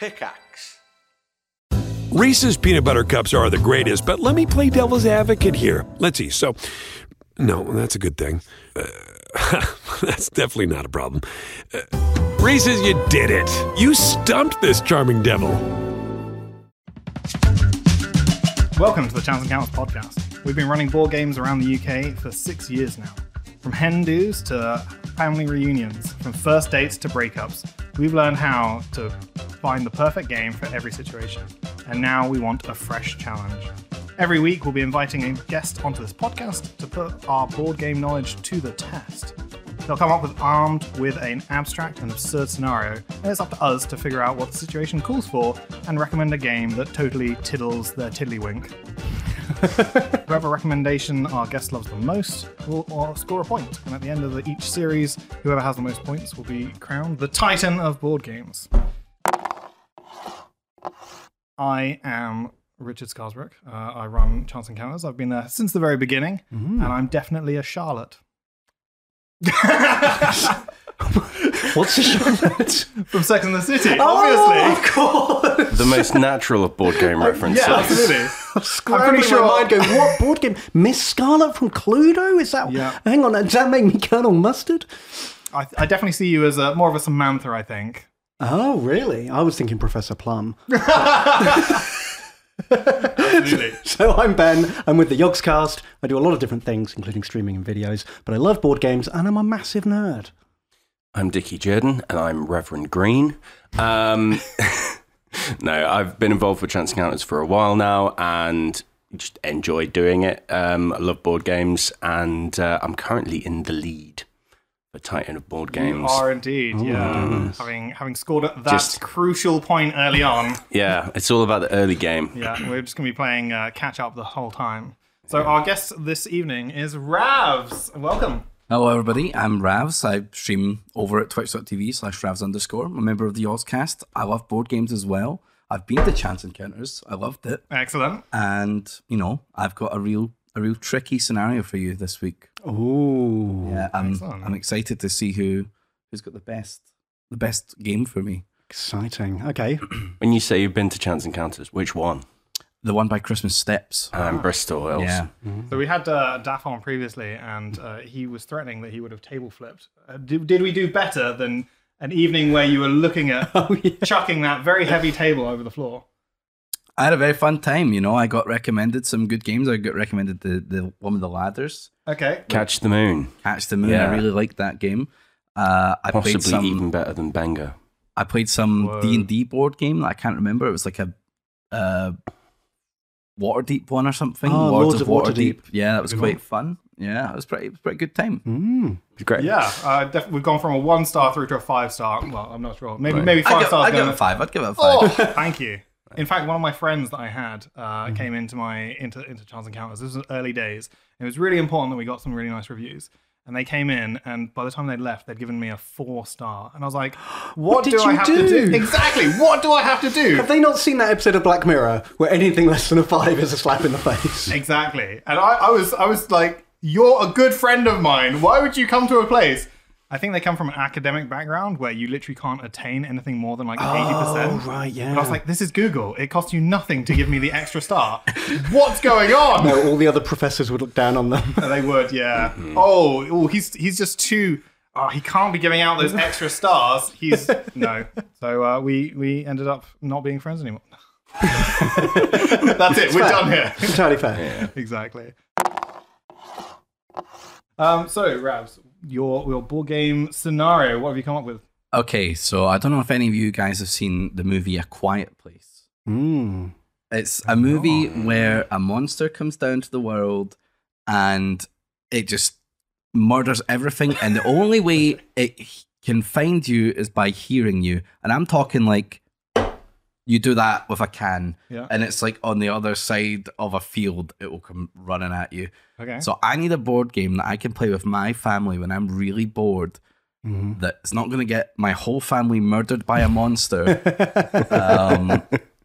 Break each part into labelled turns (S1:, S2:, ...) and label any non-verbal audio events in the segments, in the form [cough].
S1: Pickaxe.
S2: Reese's peanut butter cups are the greatest, but let me play devil's advocate here. Let's see. So, no, that's a good thing. Uh, [laughs] that's definitely not a problem. Uh, Reese's, you did it. You stumped this charming devil.
S3: Welcome to the Chance & Counters podcast. We've been running board games around the UK for six years now. From hen do's to family reunions, from first dates to breakups, we've learned how to find the perfect game for every situation. And now we want a fresh challenge. Every week, we'll be inviting a guest onto this podcast to put our board game knowledge to the test. They'll come up with armed with an abstract and absurd scenario, and it's up to us to figure out what the situation calls for and recommend a game that totally tiddles their tiddlywink. [laughs] Whoever recommendation our guest loves the most will will score a point, and at the end of the, each series, whoever has the most points will be crowned the Titan of board games. I am Richard Scarsbrook. Uh, I run Chance & Counters. I've been there since the very beginning, and I'm definitely a Charlotte. [laughs]
S4: What's the Charlotte?
S3: From Sex and the City,
S4: Oh,
S3: obviously.
S4: of course.
S5: The most natural of board game [laughs] references.
S3: Yeah, absolutely. [laughs]
S4: Scrambling
S3: pretty sure-
S4: my mind going, what board game? Miss Scarlet from Cluedo? Is that?
S3: Yeah.
S4: Hang on, does that make me Colonel Mustard?
S3: I, I definitely see you as a, more of a Samantha, I think.
S4: Oh, really? I was thinking Professor Plum. [laughs]
S3: Absolutely. [laughs]
S4: So I'm Ben. I'm with the Yogscast. I do a lot of different things, including streaming and videos. But I love board games, and I'm a massive nerd.
S5: I'm Dickie Jordan, and I'm Reverend Green. Um, [laughs] no, I've been involved with Chance & Counters for a while now, and just enjoy doing it. Um, I love board games, and uh, I'm currently in the lead for Titan of Board
S3: You
S5: Games.
S3: are indeed, yeah. Having having scored at that
S5: Just-
S3: crucial point early on,
S5: Yeah, it's all about the early game.
S3: yeah, we're just going to be playing uh, catch up the whole time. So our guest this evening is Ravs. Welcome.
S6: Hello, everybody. I'm Ravs. I stream over at twitch.tv slash Ravs underscore. I'm a member of the Yogscast. I love board games as well. I've been to Chance & Counters. I loved it.
S3: Excellent.
S6: And, you know, I've got a real a real tricky scenario for you this week.
S4: Oh,
S6: Yeah, I'm
S3: Excellent.
S6: I'm excited to see who who's got the best the best game for me.
S4: Exciting. Okay. [clears throat]
S5: When you say you've been to Chance & Counters, which one?
S6: The one by Christmas Steps.
S5: Um, Bristol. Else.
S6: Yeah.
S3: So we had uh, Daff on previously, and uh, he was threatening that he would have table flipped. Uh, did, did we do better than an evening where you were looking at [laughs]
S4: Oh, yeah.
S3: chucking that very heavy table over the floor?
S6: I had a very fun time, you know. I got recommended some good games. I got recommended the, the one with the ladders.
S3: Okay.
S5: Catch the Moon.
S6: Catch the Moon.
S5: Yeah.
S6: I really liked that game. Uh, I
S5: Possibly
S6: played some
S5: even better than Banger.
S6: I played some D and D board game that I can't remember. It was like a uh, Waterdeep one or something.
S4: Oh, Lords of Waterdeep.
S6: Yeah, that was
S3: Good
S6: quite
S3: one.
S6: fun. Yeah, it was pretty. It was pretty good time.
S4: Mm.
S5: It's great.
S3: Yeah, uh, def- we've gone from a one star through to a five star. Well, I'm not sure. Maybe
S5: Right.
S3: maybe
S6: I'd
S3: five
S6: give,
S3: stars.
S6: I'd give
S3: going-
S6: it a five. I'd give it a five.
S3: Oh, thank you. In fact, one of my friends that I had uh, came into my into into Chance & Counters. This was early days. It was really important that we got some really nice reviews. And they came in, and by the time they'd left, they'd given me a four star. And I was like, [gasps] "What,
S4: did
S3: do I
S4: you
S3: have to
S4: do?
S3: do? Exactly. What do I have to do?
S4: Have they not seen that episode of Black Mirror where anything less than a five is a slap in the face?
S3: Exactly. And I, I was I was like, you're a good friend of mine. Why would you come to a place? I think they come from an academic background where you literally can't attain anything more than like 80%.
S4: Oh, right, yeah.
S3: And I was like, this is Google. It costs you nothing to give me the extra star. [laughs] What's going on?
S4: No, all the other professors would look down on them.
S3: And [laughs] they would, yeah. Oh, oh, he's he's just too. Oh, he can't be giving out those extra stars. He's [laughs] no. So uh, we we ended up not being friends anymore. That's it. We're
S4: fair.
S3: done here.
S4: Entirely fair.
S3: exactly. Um, so, Ravs, your your board game scenario. What have you come up with?
S6: Okay, so I don't know if any of you guys have seen the movie A Quiet Place.
S4: Mm.
S6: It's a movie where a monster comes down to the world and it just murders everything. And the only way [laughs] it can find you is by hearing you. And I'm talking like you do that with a can,
S3: Yeah.
S6: and it's like on the other side of a field, it will come running at you.
S3: Okay.
S6: So I need a board game that I can play with my family when I'm really bored. That's not going to get my whole family murdered by a monster. [laughs] um,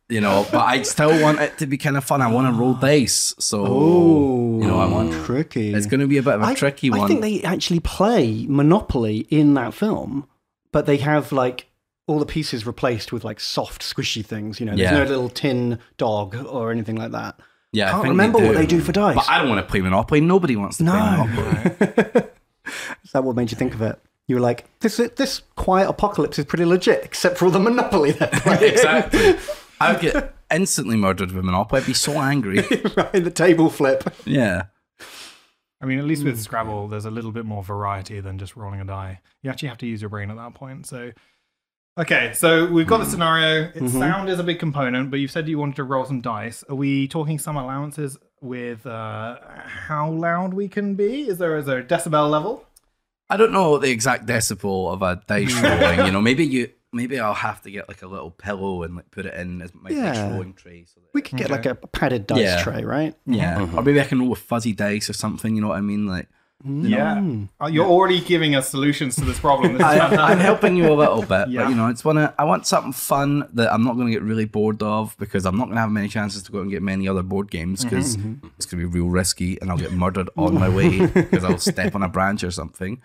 S6: you know, but I still want it to be kind of fun. I want to roll [gasps] dice, so
S4: Oh,
S6: you know, I want.
S4: tricky.
S6: It's going to be a bit of a
S4: I-
S6: tricky one.
S4: I think they actually play Monopoly in that film, but they have like all the pieces replaced with like soft, squishy things. You know,
S6: Yeah.
S4: there's no little tin dog or anything like that.
S6: Yeah, I
S4: Can't
S6: think
S4: remember what they do for dice.
S6: But I don't want to play Monopoly. Nobody wants to play
S4: No.
S6: Monopoly. [laughs]
S4: Is that what made you think of it? You were like, this this quiet apocalypse is pretty legit, except for all the Monopoly they're [laughs] playing.
S6: exactly. [laughs] I would get instantly murdered with Monopoly. I'd be so angry.
S4: right, the table flip.
S6: Yeah.
S3: I mean, at least
S4: Hmm.
S3: with Scrabble, there's a little bit more variety than just rolling a die. You actually have to use your brain at that point. So, okay, so we've
S4: Hmm.
S3: got the scenario. It,
S4: Mm-hmm.
S3: Sound is a big component, but you've said you wanted to roll some dice. Are we talking some allowances with uh, how loud we can be? Is there is there a decibel level?
S6: I don't know the exact decibel of a dice rolling. You know, maybe you maybe I'll have to get like a little pillow and like put it in as my dice
S4: Yeah.
S6: rolling tray. So that,
S4: We could get
S3: Okay.
S4: like a padded dice
S6: Yeah.
S4: tray, right?
S6: yeah, or maybe I can roll with fuzzy dice or something. You know what I mean? Like Mm.
S3: Yeah. Mm. Uh, you're already giving us solutions to this problem. This [laughs]
S6: I, I'm helping you a little bit,
S3: Yeah.
S6: but you know, it's wanna I want something fun that I'm not going to get really bored of because I'm not going to have many chances to go and get many other board games mm-hmm. because mm-hmm. it's going to be real risky and I'll get murdered on my way [laughs] because I'll step on a branch or something.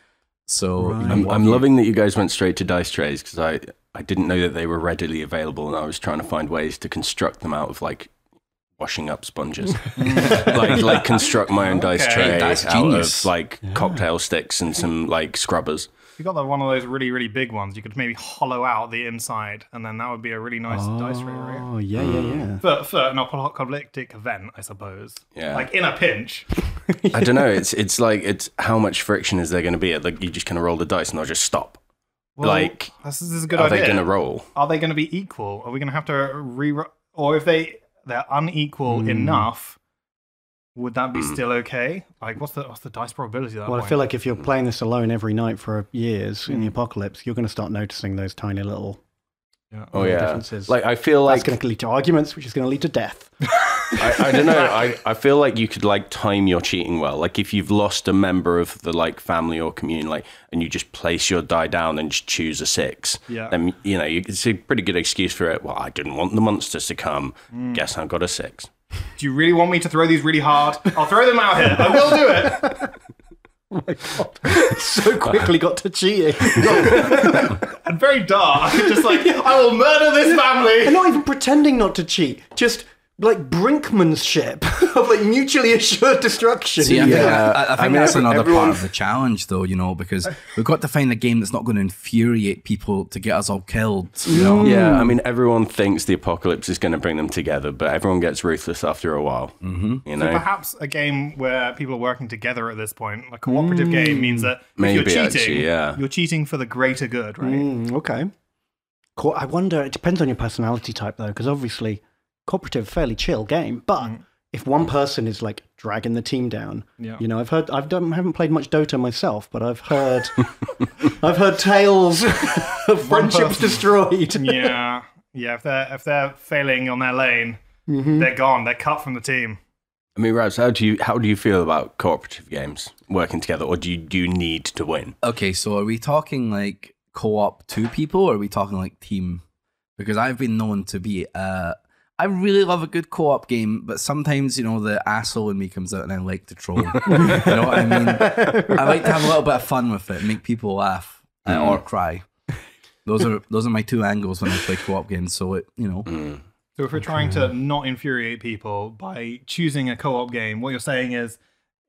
S6: So you know,
S5: I'm, I'm loving that you guys went straight to dice trays because I, I didn't know that they were readily available and I was trying to find ways to construct them out of like washing up sponges. [laughs] like like construct my own dice
S3: Okay,
S5: tray
S6: that's
S5: out
S6: genius.
S5: of like cocktail sticks and some like scrubbers.
S3: If you got the, one of those really, really big ones, you could maybe hollow out the inside, and then that would be a really nice dice tray, right?
S4: Oh, yeah, yeah, yeah. Mm.
S3: For, for an apocalyptic event, I suppose.
S5: Yeah.
S3: Like in a pinch. [laughs] [laughs]
S5: I don't know. It's it's like it's how much friction is there going to be? Like you just kind of roll the dice and they'll just stop.
S3: Well,
S5: Like,
S3: this is, this is a good
S5: Are
S3: idea.
S5: they going to roll?
S3: Are they going to be equal? Are we going to have to re or if they they're unequal
S4: Hmm.
S3: enough? Would that
S5: Hmm.
S3: be still okay? Like, what's the what's the dice probability? Of that
S4: Well, I feel like if you're playing this alone every night for years in the apocalypse, you're going to start noticing those tiny little
S3: Yeah.
S5: Oh yeah.
S4: differences.
S5: Like I feel
S4: that's
S5: like
S4: going to lead to arguments, which is going to lead to death. [laughs]
S5: I, I don't know. I, I feel like you could like time your cheating well. Like if you've lost a member of the like family or community, like, and you just place your die down and just choose a six.
S3: Yeah.
S5: Then you know you, it's a pretty good excuse for it. Well, I didn't want the monsters to come.
S3: Mm.
S5: Guess I got a six.
S3: Do you really want me to throw these really hard? I'll throw them out here. I will do it. [laughs]
S4: Oh my god! [laughs] so quickly got to cheating. [laughs]
S3: And very dark. Just like I will murder this family.
S4: and
S3: family.
S4: not even pretending not to cheat, just like brinkmanship [laughs] of like mutually assured destruction.
S6: See, I think,
S5: Yeah.
S6: I, I think
S5: I mean,
S6: that's
S5: every-
S6: another
S5: everyone-
S6: part of the challenge, though. You know, because we've got to find a game that's not going to infuriate people to get us all killed. You know,
S5: Yeah, I mean everyone thinks the apocalypse is going to bring them together, but everyone gets ruthless after a while. Mm-hmm. You know.
S3: Perhaps a game where people are working together at this point, a cooperative game, means that if
S5: Maybe,
S3: you're cheating,
S5: actually, yeah.
S3: you're cheating for the greater good, right?
S4: Mm, okay. Co- I wonder. It depends on your personality type, though, because obviously, cooperative, fairly chill game. But if one person is like dragging the team down,
S3: Yeah.
S4: you know, I've heard. I've done. haven't played much Dota myself, but I've heard. [laughs] I've heard tales [laughs] of friendships
S3: person.
S4: destroyed. [laughs]
S3: yeah, yeah. If they're if they're failing on their lane,
S4: Mm-hmm.
S3: they're gone. They're cut from the team.
S5: I mean, Ravs, how do you how do you feel about cooperative games working together, or do you do you need to win?
S6: Okay, so are we talking like co-op two people, or are we talking like team? Because I've been known to be. Uh, I really love a good co-op game, but sometimes you know the asshole in me comes out, and I like to troll. [laughs] you know what I mean? I like to have a little bit of fun with it, make people laugh uh, or cry. Those are those are my two angles when I play co-op games. So it, you know,
S3: So if we're trying to not infuriate people by choosing a co-op game, what you're saying is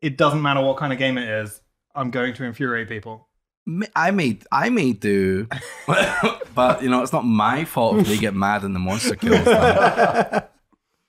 S3: it doesn't matter what kind of game it is. I'm going to infuriate people.
S6: Ma- I may I may do, [laughs] but you know it's not my fault if they get mad and the monster kills them.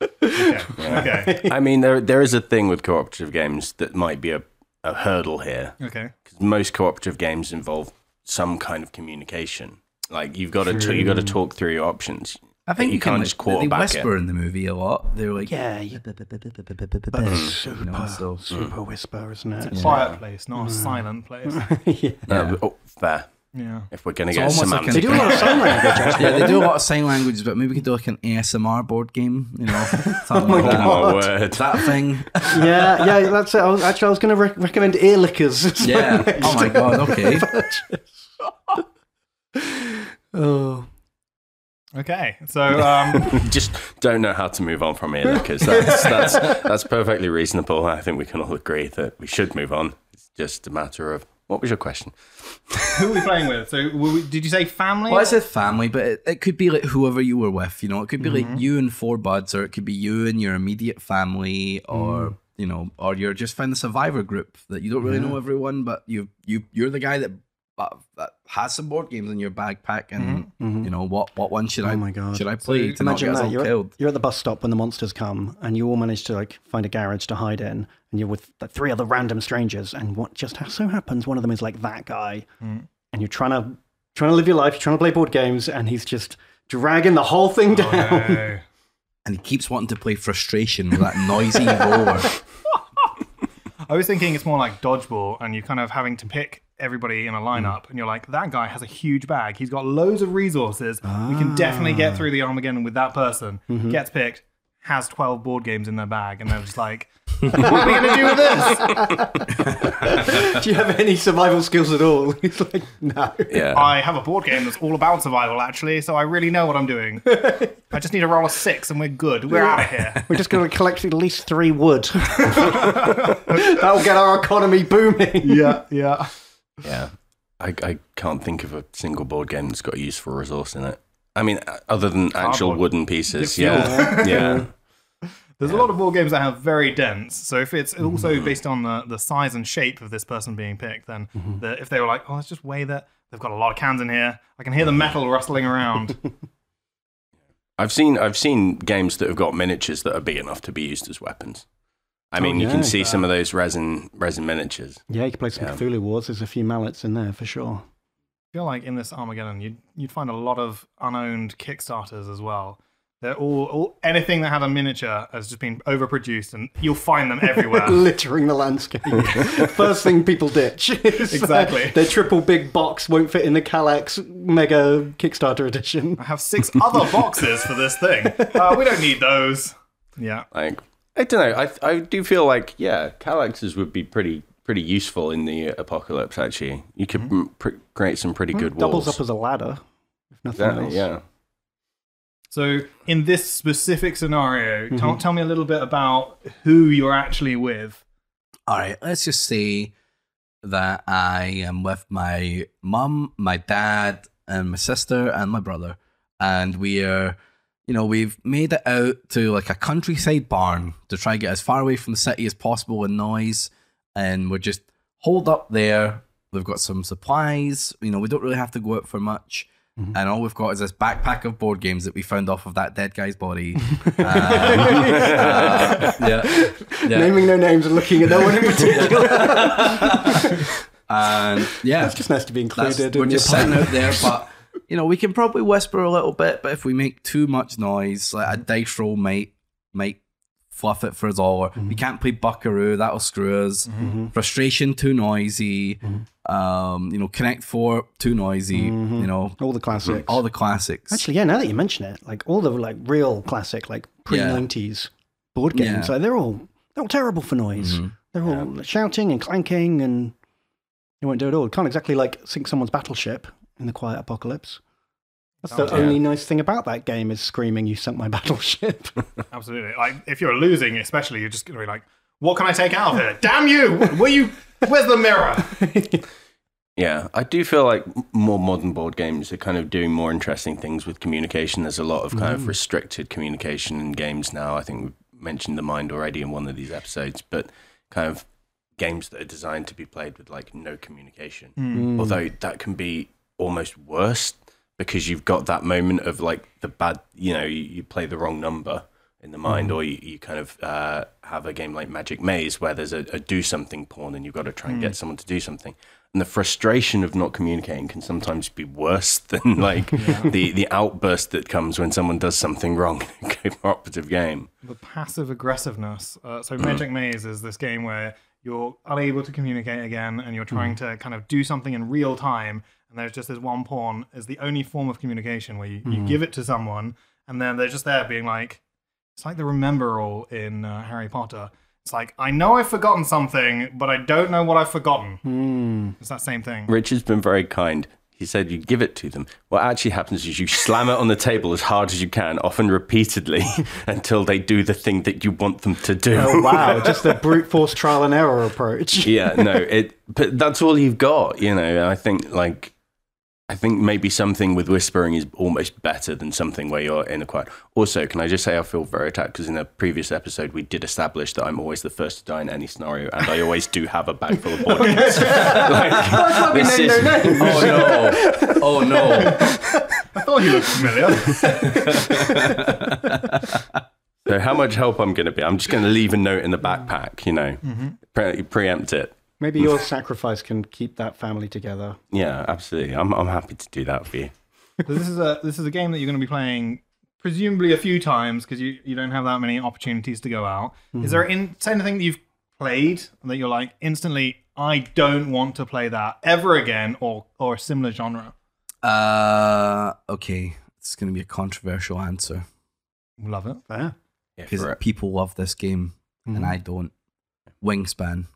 S3: Okay. Okay.
S5: I mean, there there is a thing with cooperative games that might be a, a hurdle here
S3: Okay.
S5: because most cooperative games involve some kind of communication. Like you've got to t- you got to talk through your options.
S6: I think
S5: you
S6: you, can
S5: can't
S6: like,
S5: just
S6: they
S5: quarterback
S6: whisper in the movie a lot. They're like,
S4: Yeah, you-
S6: but
S4: super,
S6: you know, so
S4: super whisper, isn't it?
S3: It's a Quiet place, not a silent [laughs] place.
S4: yeah.
S5: Uh, oh, fair.
S3: Yeah.
S5: If we're gonna
S6: It's
S5: get
S6: almost like
S4: They do a lot of sign [laughs] language. actually.
S6: yeah, they do a lot of sign language, but maybe we could do like an ASMR board game, you know, [laughs] something
S4: my
S6: like that.
S5: oh my
S4: God.
S5: word.
S6: That thing,
S4: yeah, yeah, that's it. I was, actually, I was going to rec- recommend ear lickers.
S6: yeah. Oh my god, okay.
S4: oh,
S3: Okay. So um, [laughs]
S5: Just don't know how to move on from here because that's that's that's perfectly reasonable. I think we can all agree that we should move on. It's just a matter of What was your question? [laughs]
S3: Who are we playing with? So, were we, did you say family?
S6: Well, I said family, but it, it could be like whoever you were with. You know, it could be
S3: Mm-hmm.
S6: like you and four buds, or it could be you and your immediate family, or
S3: Mm.
S6: you know, or you're just find the survivor group that you don't really know everyone, but you you you're the guy that uh, that has some board games in your backpack, and you know what what one should I
S4: Oh my God.
S6: should I play to not
S4: Imagine
S6: get
S4: that you're,
S6: killed?
S4: you're at the bus stop when the monsters come, and you all manage to like find a garage to hide in, and you're with like, three other random strangers, and what just ha- so happens, one of them is like that guy,
S3: Mm.
S4: and you're trying to trying to live your life, you're trying to play board games, and he's just dragging the whole thing down.
S3: No. [laughs]
S6: And he keeps wanting to play frustration with that noisy roar. [laughs]
S3: I was thinking it's more like dodgeball, and you're kind of having to pick everybody in a hmm. lineup, and you're like, that guy has a huge bag. He's got loads of resources. We can definitely get ah. through the Armageddon with that person. Mm-hmm. Gets picked, has 12 board games in their bag, and they're just like, what are we going to do with this? [laughs]
S4: Do you have any survival skills at all? [laughs] He's like, no.
S5: Yeah.
S3: I have a board game that's all about survival, actually, so I really know what I'm doing. [laughs] I just need to roll a six, and we're good. We're out of here.
S4: We're just going to collect at least three wood. That'll get our economy booming.
S3: Yeah, yeah.
S5: Yeah. I, I can't think of a single board game that's got a useful resource in it. I mean, uh, other than actual wooden pieces. Yeah. [laughs] yeah.
S3: There's a lot of board games that have very dense. So if it's also based on the, the size and shape of this person being picked, then the, if they were like, oh, let's just weigh that. They've got a lot of cans in here. I can hear the metal rustling around. [laughs]
S5: I've seen I've seen games that have got miniatures that are big enough to be used as weapons. I mean, you
S4: yeah.
S5: can see some of those resin resin miniatures.
S4: Yeah, you can play some
S5: Yeah.
S4: Cthulhu Wars. There's a few mallets in there for sure.
S3: I feel like in this Armageddon, you'd, you'd find a lot of unowned Kickstarters as well. They're all, all anything that had a miniature has just been overproduced, and you'll find them everywhere. [laughs]
S4: Littering the landscape. [laughs] First thing people ditch. [laughs] is,
S3: Exactly.
S4: their triple big box won't fit in the Kallax Mega Kickstarter edition.
S3: I have six other boxes for this thing. Uh, we don't need those. Yeah.
S5: Like I don't know. I I do feel like yeah, Kallaxes would be pretty pretty useful in the apocalypse. Actually, you could
S3: Mm-hmm.
S5: mm pr- create some pretty good
S4: Doubles
S5: walls.
S4: Doubles up as a ladder, if nothing
S5: Exactly,
S4: else.
S5: yeah.
S3: So, in this specific scenario, tell, tell me a little bit about who you're actually with.
S6: All right, let's just say that I am with my mum, my dad, and my sister and my brother, and we are, you know, we've made it out to like a countryside barn to try and get as far away from the city as possible with noise, and we're just holed up there. We've got some supplies. You know, we don't really have to go out for much. And all we've got is this backpack of board games that we found off of that dead guy's body. [laughs] Um, uh, yeah, yeah.
S4: Naming no names and looking at no one in particular. [laughs]
S6: And yeah,
S4: It's just nice to be included.
S6: we're
S4: in
S6: just sitting out there, but you know, we can probably whisper a little bit, but if we make too much noise, like a dice roll might might fluff it for us all. Or
S4: Mm-hmm.
S6: We can't play Buckaroo, that'll screw us. Frustration too noisy.
S4: Mm-hmm.
S6: Um, you know, Connect Four too noisy. You know,
S4: All the classics.
S6: all the classics.
S4: Actually, yeah, now that you mention it, like all the like real classic, like pre nineties board games,
S6: Yeah. Mm-hmm.
S4: like they're all they're all terrible for noise. They're all shouting and clanking and you won't do it all. Can't exactly like sink someone's battleship in the quiet apocalypse. That's the
S3: Yeah.
S4: only nice thing about that game is screaming you sunk my [laughs] battleship. [laughs]
S3: Absolutely. Like, if you're losing, especially, you're just going to be like, what can I take out of here? [laughs] Damn you! Where you? Where's the mirror?
S5: Yeah, I do feel like more modern board games are kind of doing more interesting things with communication. There's a lot of kind of mm. restricted communication in games now. I think we mentioned the mind already in one of these episodes, but kind of games that are designed to be played with like no communication. Mm. Although that can be almost worse because you've got that moment of like the bad, you know, you, you play the wrong number in the mind, or you, you kind of uh, have a game like Magic Maze where there's a, a do something pawn and you've got to try and get someone to do something. And the frustration of not communicating can sometimes be worse [laughs] than like the, the outburst that comes when someone does something wrong in a [laughs] cooperative game.
S3: the passive aggressiveness. Uh, so Magic Maze is this game where you're unable to communicate again, and you're trying to kind of do something in real time. And there's just this one pawn is the only form of communication where you, you give it to someone, and then they're just there being like, it's like the Remembrall in uh, Harry Potter. It's like I know I've forgotten something, but I don't know what I've forgotten. It's that same thing.
S5: Richard's been very kind. he said you give it to them. What actually happens is you slam it on the table as hard as you can, often repeatedly, [laughs] until they do the thing that you want them to do.
S4: Oh wow, [laughs] just a brute force trial and error approach.
S5: yeah, no, it. But that's all you've got, you know. I think like, I think maybe something with whispering is almost better than something where you're in a quiet. Also, can I just say I feel very attacked because in a previous episode we did establish that I'm always the first to die in any scenario, and I always do have a bag full of board games. [laughs] like, this is,
S6: Oh no! Oh no! [laughs]
S3: I thought you looked familiar. [laughs]
S5: so how much help I'm going to be? I'm just going to leave a note in the backpack, you know, mm-hmm. pre- preempt it.
S4: Maybe your sacrifice can keep that family together.
S5: Yeah, absolutely. I'm I'm happy to do that for you.
S3: So this is a this is a game that you're going to be playing presumably a few times because you, you don't have that many opportunities to go out. Is there in, is anything that you've played that you're like instantly I don't want to play that ever again or or a similar genre?
S6: Uh, okay. It's going to be a controversial answer
S3: Love it.
S4: Fair.
S5: Yeah,
S6: because
S5: for it.
S6: people love this game and I don't. Wingspan.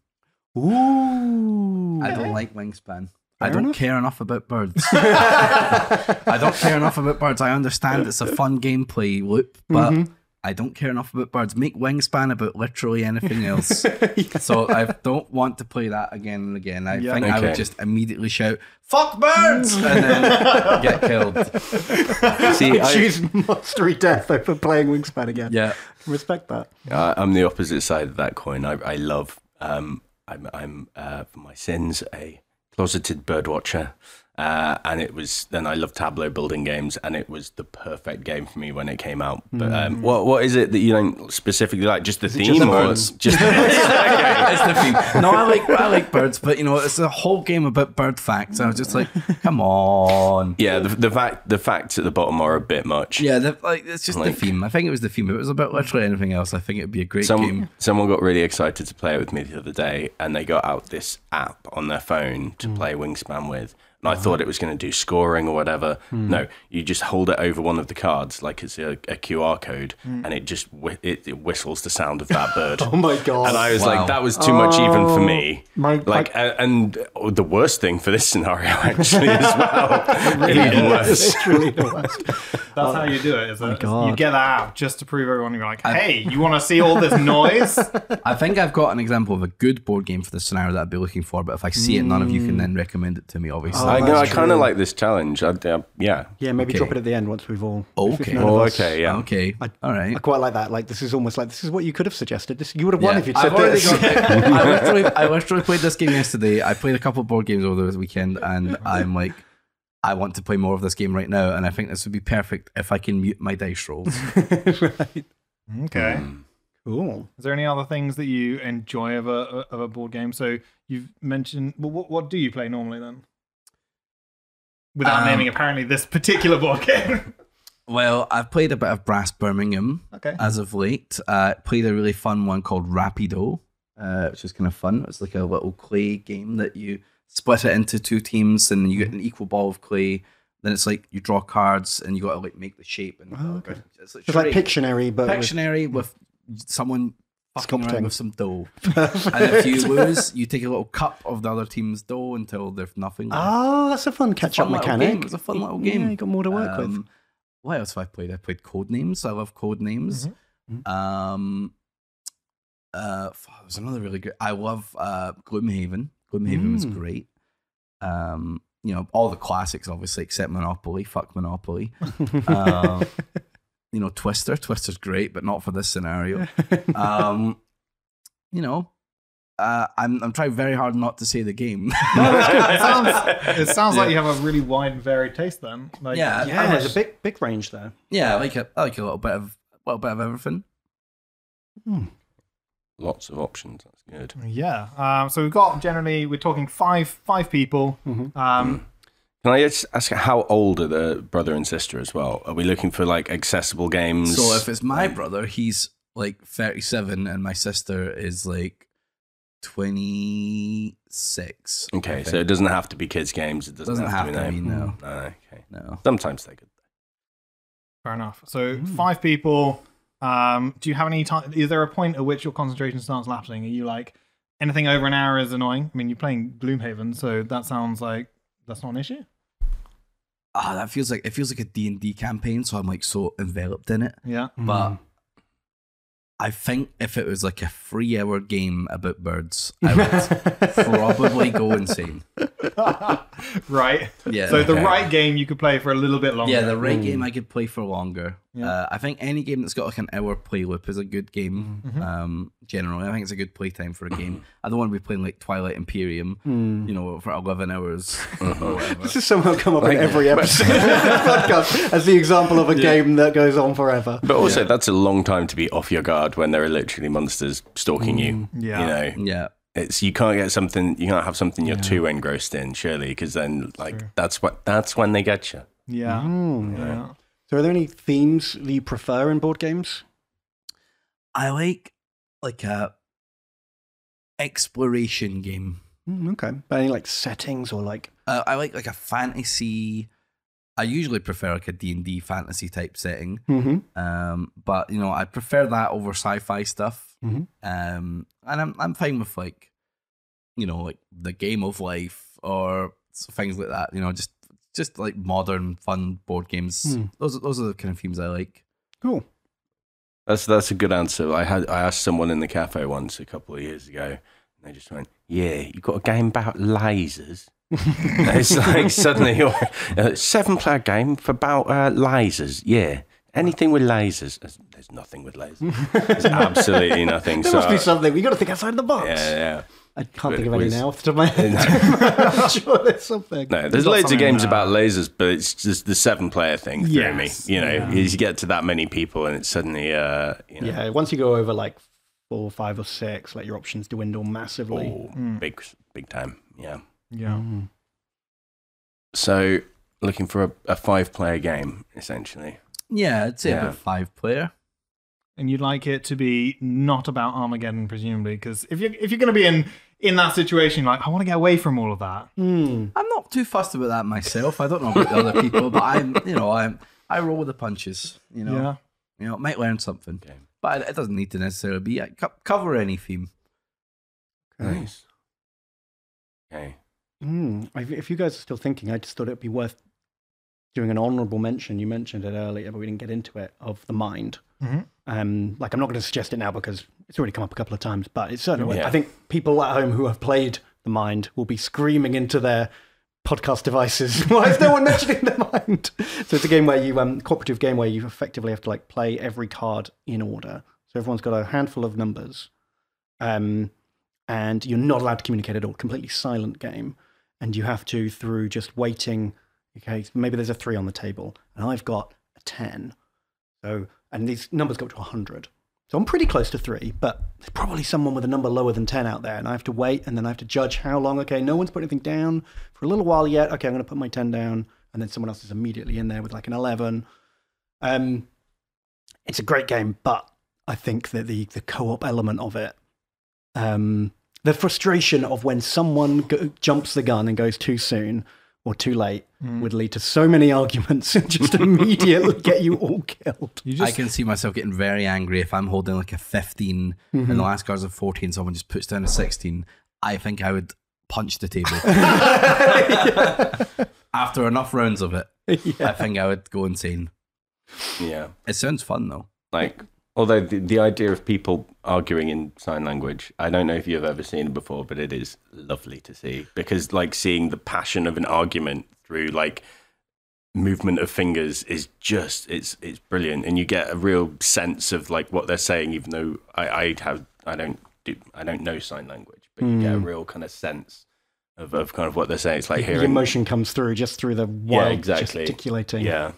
S4: Ooh.
S6: I don't like Wingspan. I don't
S4: enough.
S6: care enough about birds. [laughs] I don't care enough about birds. I understand it's a fun gameplay loop, but
S4: Mm-hmm.
S6: I don't care enough about birds. Make Wingspan about literally anything else. [laughs] So I don't want to play that again and again. I
S3: Yeah.
S6: think I would just immediately shout "fuck birds" and then get killed. [laughs]
S5: See, I,
S4: Choose monstery death over playing Wingspan again.
S6: Yeah.
S4: Respect that.
S5: Uh, I'm the opposite side of that coin. I, I love. Um, I'm, I'm uh, for my sins a closeted bird watcher, uh, and it was. Then I love tableau building games, and it was the perfect game for me when it came out. But um, what what is it that you don't specifically like? Just the theme,
S4: just the
S5: or
S4: birds?
S5: just [laughs]
S6: it's [laughs] the theme. No, I like I like birds, but you know, it's a whole game about bird facts. I was just like, come on.
S5: yeah. The, the fact the facts at the bottom are a bit much.
S6: Yeah, the, like it's just
S5: Like-
S6: the theme. I think it was the theme. If it was about literally anything else, I think it would be a great
S5: Some,
S6: game.
S5: someone got really excited to play it with me the other day, and they got out this app on their phone to play Wingspan with. And I thought mm-hmm. it was going to do scoring or whatever. Hmm. No, you just hold it over one of the cards like it's a, a QR code, hmm. and it just whi- it, it whistles the sound of that bird. [laughs]
S4: Oh my god.
S5: And I was
S6: Wow.
S5: like, that was too much even for me.
S4: Oh, my-
S5: like, a- and the worst thing for this scenario [laughs] actually as well, [laughs] even worse.
S4: it's really the worst.
S3: That's how you do it. Is oh that
S4: God.
S3: you get that out just to prove everyone you're like, hey, you want to see all this noise?
S6: I think I've got an example of a good board game for this scenario that I'd be looking for. But if I see it, none of you can mm. then recommend it to me. Obviously.
S5: Oh, I, know, I kind of like this challenge. I, uh, yeah.
S4: Yeah, maybe
S6: Okay.
S4: drop it at the end once we've all.
S6: Okay.
S4: if none
S5: Oh, okay. Yeah.
S6: Okay. All right.
S4: I quite like that. Like this is almost like this is what you could have suggested. This you would have won
S6: Yeah.
S4: if you'd said
S6: I've already
S4: this.
S6: got- [laughs] I, literally, I literally played this game yesterday. I played a couple of board games over the weekend, and I'm like, I want to play more of this game right now. And I think this would be perfect if I can mute my dice rolls. [laughs]
S4: right.
S3: okay.
S4: Cool.
S3: Is there any other things that you enjoy of a of a board game? So you've mentioned. Well, what what do you play normally then? Without
S6: Um,
S3: naming apparently this particular board game. [laughs]
S6: well, I've played a bit of Brass Birmingham
S3: okay.
S6: as of late. Uh, played a really fun one called Rapidough, uh, which is kind of fun. It's like a little clay game that you split it into two teams, and you get an equal ball of clay. Then it's like you draw cards, and you got to like make the shape. And
S4: Oh, okay.
S6: it's like,
S4: It's like. Pictionary, but with-
S6: Pictionary with someone fucking around with some dough. [laughs] and if you lose, you take a little cup of the other team's dough until there's nothing left.
S4: oh, that's a fun catch-up
S6: fun little
S4: mechanic.
S6: game. It's a fun little
S4: Yeah,
S6: game.
S4: you got more to work with.
S6: Um, What else have I played? I played Codenames. I love Codenames.
S4: Mhm.
S6: Um, uh, there's another really good. I love uh, Gloomhaven. Gloomhaven was
S4: Mm.
S6: great. Um, you know all the classics, obviously, except Monopoly. Fuck Monopoly. um, [laughs] you know Twister. Twister's great, but not for this scenario. [laughs] Um, you know, uh, I'm I'm trying very hard not to say the game. [laughs]
S3: No. It sounds, [laughs] it sounds like you have a really wide and varied taste then. Like,
S6: Yeah.
S4: yeah, there's a big big range there.
S6: yeah, I like a, I like a little bit of a little bit of everything. Hmm.
S5: Lots of options. That's good.
S3: Yeah. Um, so we've got generally we're talking five five people. Um,
S5: Can I just ask how old are the brother and sister as well? Are we looking for like accessible games?
S6: So if it's my brother, he's like 37, and my sister is like 26.
S5: Okay, so it doesn't have to be kids' games. It doesn't,
S6: Doesn't
S5: have, to be,
S6: have to be,
S5: no.
S6: no.
S5: No, okay.
S6: no.
S5: Sometimes they could.
S3: fair enough. So five people. Um, do you have any time? Is there a point at which your concentration starts lapsing? Are you like anything over an hour is annoying? I mean, you're playing Gloomhaven, so that sounds like that's not an issue.
S6: ah, that feels like it feels like a D and D campaign. So I'm like so enveloped in it.
S3: Yeah.
S6: But I think if it was like a three hour game about birds, I would [laughs] probably go insane. [laughs] [laughs]
S3: right.
S6: Yeah.
S3: So the
S5: Okay.
S3: right game you could play for a little bit longer.
S6: Yeah, the right game I could play for longer.
S3: Yeah.
S6: Uh, I think any game that's got like an hour play loop is a good game.
S3: Mm-hmm.
S6: Um, generally, I think it's a good playtime for a game. I don't want to be playing like Twilight Imperium,
S3: Hmm.
S6: you know, for eleven hours [laughs] or whatever.
S4: This has somehow come up in every [laughs] episode of podcast as the example of a game that goes on forever.
S5: But also, that's a long time to be off your guard when there are literally monsters stalking you.
S3: yeah.
S5: You know,
S6: Yeah,
S5: it's you can't get something, you can't have something you're too engrossed in, surely, because then like that's what that's when they get you.
S3: Yeah.
S4: Hmm.
S3: Yeah.
S4: So, are there any themes that you prefer in board games?
S6: I like like a exploration game.
S4: Mm, okay, but any like settings or like
S6: Uh, I like like a fantasy. I usually prefer like a D and D fantasy type setting.
S4: Mhm.
S6: Um, but you know, I prefer that over sci-fi stuff.
S4: Mhm.
S6: Um, and I'm I'm fine with like, you know, like the game of life or things like that. You know, just just like modern fun board games.
S4: Hmm.
S6: Those are- those are the kind of themes I like.
S4: cool.
S5: That's that's a good answer. I had I asked someone in the cafe once a couple of years ago, and they just went, "Yeah, you got a game about lasers." [laughs] It's like suddenly you're a seven player game for about uh, lasers. Yeah, anything with lasers. There's, there's nothing with lasers. There's absolutely [laughs] nothing.
S4: There
S5: so
S4: must be something. We got to think outside the box.
S5: yeah, yeah.
S4: I can't
S5: But
S4: think of
S5: it
S4: any
S5: was-
S4: now off the top of my [laughs] head. [laughs] I'm sure there's something.
S5: No, there's
S3: not
S5: loads of games about lasers, but it's just the seven player thing threw
S3: Yes,
S5: me. You know,
S3: yeah.
S5: you get to that many people, and it's suddenly, uh, you know,
S4: Yeah, once you go over like four, five, or six, like your options dwindle massively.
S5: oh,
S3: Mm.
S5: big, big time. Yeah.
S3: Yeah.
S4: Mm.
S5: So, looking for a, a five player game, essentially.
S6: Yeah, I'd say
S5: Yeah.
S6: about five player.
S3: And you'd like it to be not about Armageddon, presumably, because if you're if you're going to be in in that situation, like I want to get away from all of that.
S4: Hmm.
S6: I'm not too fussed about that myself. I don't know about the other people, but I'm you know I'm I roll with the punches. You know,
S3: Yeah.
S6: you know, might learn something.
S5: Okay.
S6: But it doesn't need to necessarily be. I co- cover any theme.
S4: Okay.
S5: Nice. Okay.
S4: Mm. If if you guys are still thinking, I just thought it'd be worth doing an honourable mention. You mentioned it earlier, but we didn't get into it. Of the mind.
S3: Mhm.
S4: Um, like I'm not going to suggest it now because it's already come up a couple of times, but it's certainly.
S5: Yeah.
S4: I think people at home who have played the mind will be screaming into their podcast devices. [laughs] Why is no one mentioning the mind? So it's a game where you um cooperative game where you effectively have to like play every card in order. So everyone's got a handful of numbers, um, and you're not allowed to communicate at all. Completely silent game, and you have to through just waiting. Okay, maybe there's a three on the table, and I've got a ten. So and these numbers go up to hundred. So I'm pretty close to three, but there's probably someone with a number lower than 10 out there. And I have to wait and then I have to judge how long. Okay, no one's put anything down for a little while yet. Okay, I'm going to put my 10 down. And then someone else is immediately in there with like an 11. Um, it's a great game, but I think that the, the co op element of it, um, the frustration of when someone jumps the gun and goes too soon or too late mm. would lead to so many [laughs] arguments and just immediately get you all killed.
S3: You
S6: I can see myself getting very angry if I'm holding like a 15 and mm-hmm. the last card's a 14, someone just puts down a 16. I think I would punch the table. [laughs] [laughs] After enough rounds of it, I think I would go insane.
S5: Yeah.
S6: It sounds fun though.
S5: Like, although the, the idea of people arguing in sign language, I don't know if you've ever seen it before, but it is lovely to see because, like, seeing the passion of an argument through like movement of fingers is just it's it's brilliant, and you get a real sense of like what they're saying, even though I I have I don't do I don't know sign language, but you get a real kind of sense of, of kind of what they're saying. It's like
S4: the
S5: hearing
S4: emotion comes through just through the wild
S5: exactly.
S4: gesticulating.
S5: Yeah,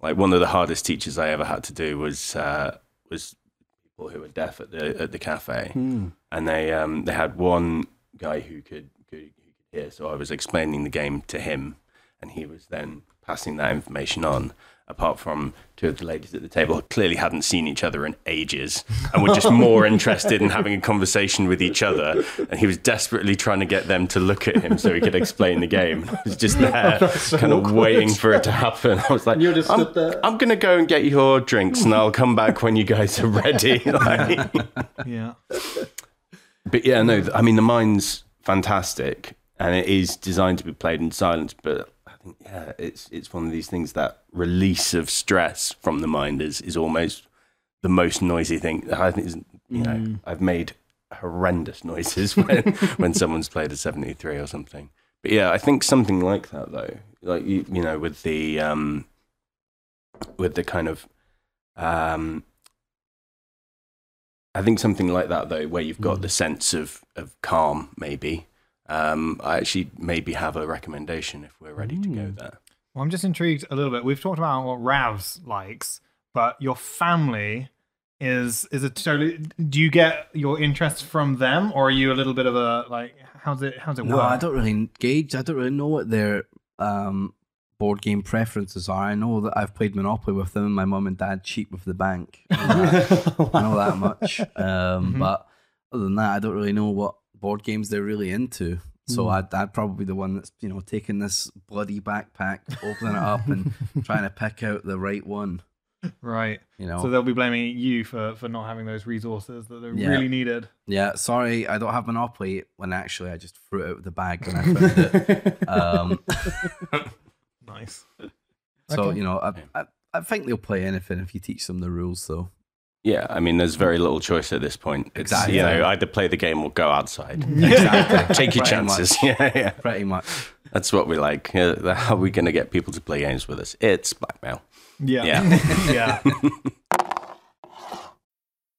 S5: like one of the hardest teachers I ever had to do was uh, was people who were deaf at the at the cafe,
S4: Hmm.
S5: and they um they had one guy who could could, who could hear. So I was explaining the game to him, and he was then passing that information on. Apart from two of the ladies at the table, clearly hadn't seen each other in ages and were just more [laughs] interested in having a conversation with each other. And he was desperately trying to get them to look at him so he could explain the game. I was just [laughs] there, kind of waiting for it to happen. I was like,
S4: You just
S5: I'm,
S4: there.
S5: I'm going to go and get your drinks and I'll come back when you guys are ready. [laughs] Like-
S3: yeah.
S5: but yeah, no, th- I mean, the mine's fantastic and it is designed to be played in silence, but I think yeah, it's it's one of these things that release of stress from the mind is is almost the most noisy thing. I think is you know
S4: Mm.
S5: I've made horrendous noises [laughs] when when someone's played a seventy three or something. But yeah, I think something like that though, like you you know with the um with the kind of um I think something like that though, where you've got
S4: Mm.
S5: the sense of of calm, maybe. Um, I actually maybe have a recommendation if we're ready to go
S4: Mm.
S5: there.
S3: Well, I'm just intrigued a little bit. We've talked about what Ravs likes, but your family is is it totally? Do you get your interests from them, or are you a little bit of a like? How's it? How's it
S6: No,
S3: work?
S6: I don't really gauge. I don't really know what their um, board game preferences are. I know that I've played Monopoly with them. and My mum and dad cheat with the bank. [laughs] I know that, I know that much. [laughs] Um,
S3: Mhm.
S6: But other than that, I don't really know what board games they're really into. So
S4: Mm.
S6: I'd, I'd probably be the one that's you know taking this bloody backpack, opening it up, and [laughs] trying to pick out the right one.
S3: Right.
S6: You know.
S3: So they'll be blaming you for for not having those resources that they
S6: Yeah.
S3: really needed.
S6: yeah, sorry, I don't have Monopoly. When actually, I just threw it out of the bag when I found it. [laughs] Um,
S3: Nice.
S6: So
S3: Okay.
S6: you know, I, I I think they'll play anything if you teach them the rules. So
S5: Yeah, I mean, there's very little choice at this point. It's,
S6: Exactly.
S5: You know, either play the game or go outside. [laughs]
S6: exactly,
S5: Take your
S6: Pretty
S5: chances.
S6: much. [laughs]
S5: Yeah, yeah.
S6: pretty much.
S5: That's what we like. How are we going to get people to play games with us? It's blackmail.
S3: Yeah.
S5: Yeah. [laughs]
S3: yeah.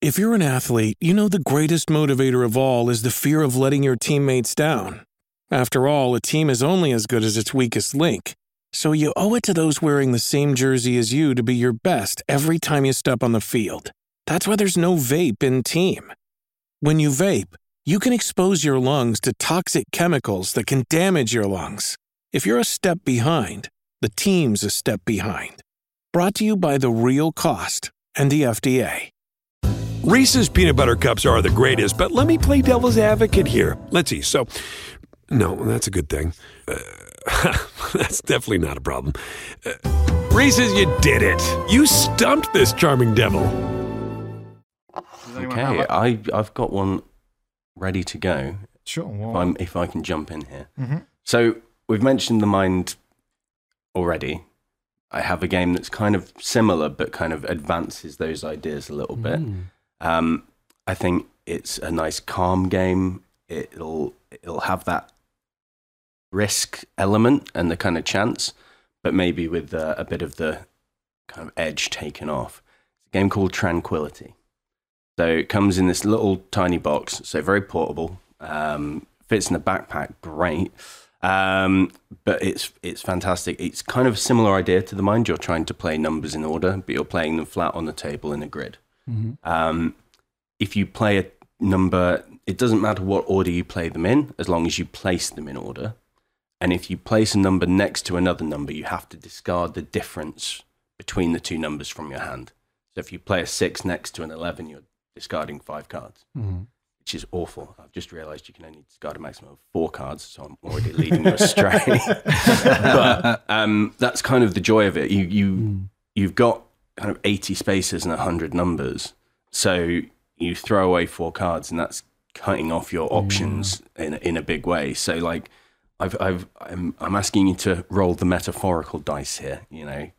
S2: If you're an athlete, you know the greatest motivator of all is the fear of letting your teammates down. After all, a team is only as good as its weakest link. So you owe it to those wearing the same jersey as you to be your best every time you step on the field. That's why there's no vape in team. When you vape, you can expose your lungs to toxic chemicals that can damage your lungs. If you're a step behind, the team's a step behind. Brought to you by The Real Cost and the FDA. Reese's peanut butter cups are the greatest, but let me play devil's advocate here. Let's see. So, no, that's a good thing. Uh, [laughs] that's definitely not a problem. Uh, Reese's, you did it. You stumped this charming devil.
S3: Does have
S5: Okay. I, I've got one ready to go.
S3: Sure.
S5: If,
S3: Well,
S5: I'm, if I can jump in here.
S3: Mhm.
S5: So we've mentioned the mind already. I have a game that's kind of similar, but kind of advances those ideas a little bit. Um, I think it's a nice, calm game. It'll it'll have that risk element and the kind of chance, but maybe with uh, a bit of the kind of edge taken off. It's a game called Tranquility. So it comes in this little tiny box, so very portable. Um, fits in a backpack, great. Um, but it's it's fantastic. It's kind of a similar idea to the mind. You're trying to play numbers in order, but you're playing them flat on the table in a grid. Um, if you play a number, it doesn't matter what order you play them in, as long as you place them in order. And if you place a number next to another number, you have to discard the difference between the two numbers from your hand. So if you play a six next to an 11, you're discarding five cards, which is awful. I've just realized you can only discard a maximum of four cards, so I'm already leading you astray. [laughs] but um, that's kind of the joy of it. You, you, you've got kind of 80 spaces and 100 numbers. So you throw away four cards, and that's cutting off your options in, a- in a big way. So, like, I've, I've, I'm, I'm asking you to roll the metaphorical dice here. You know,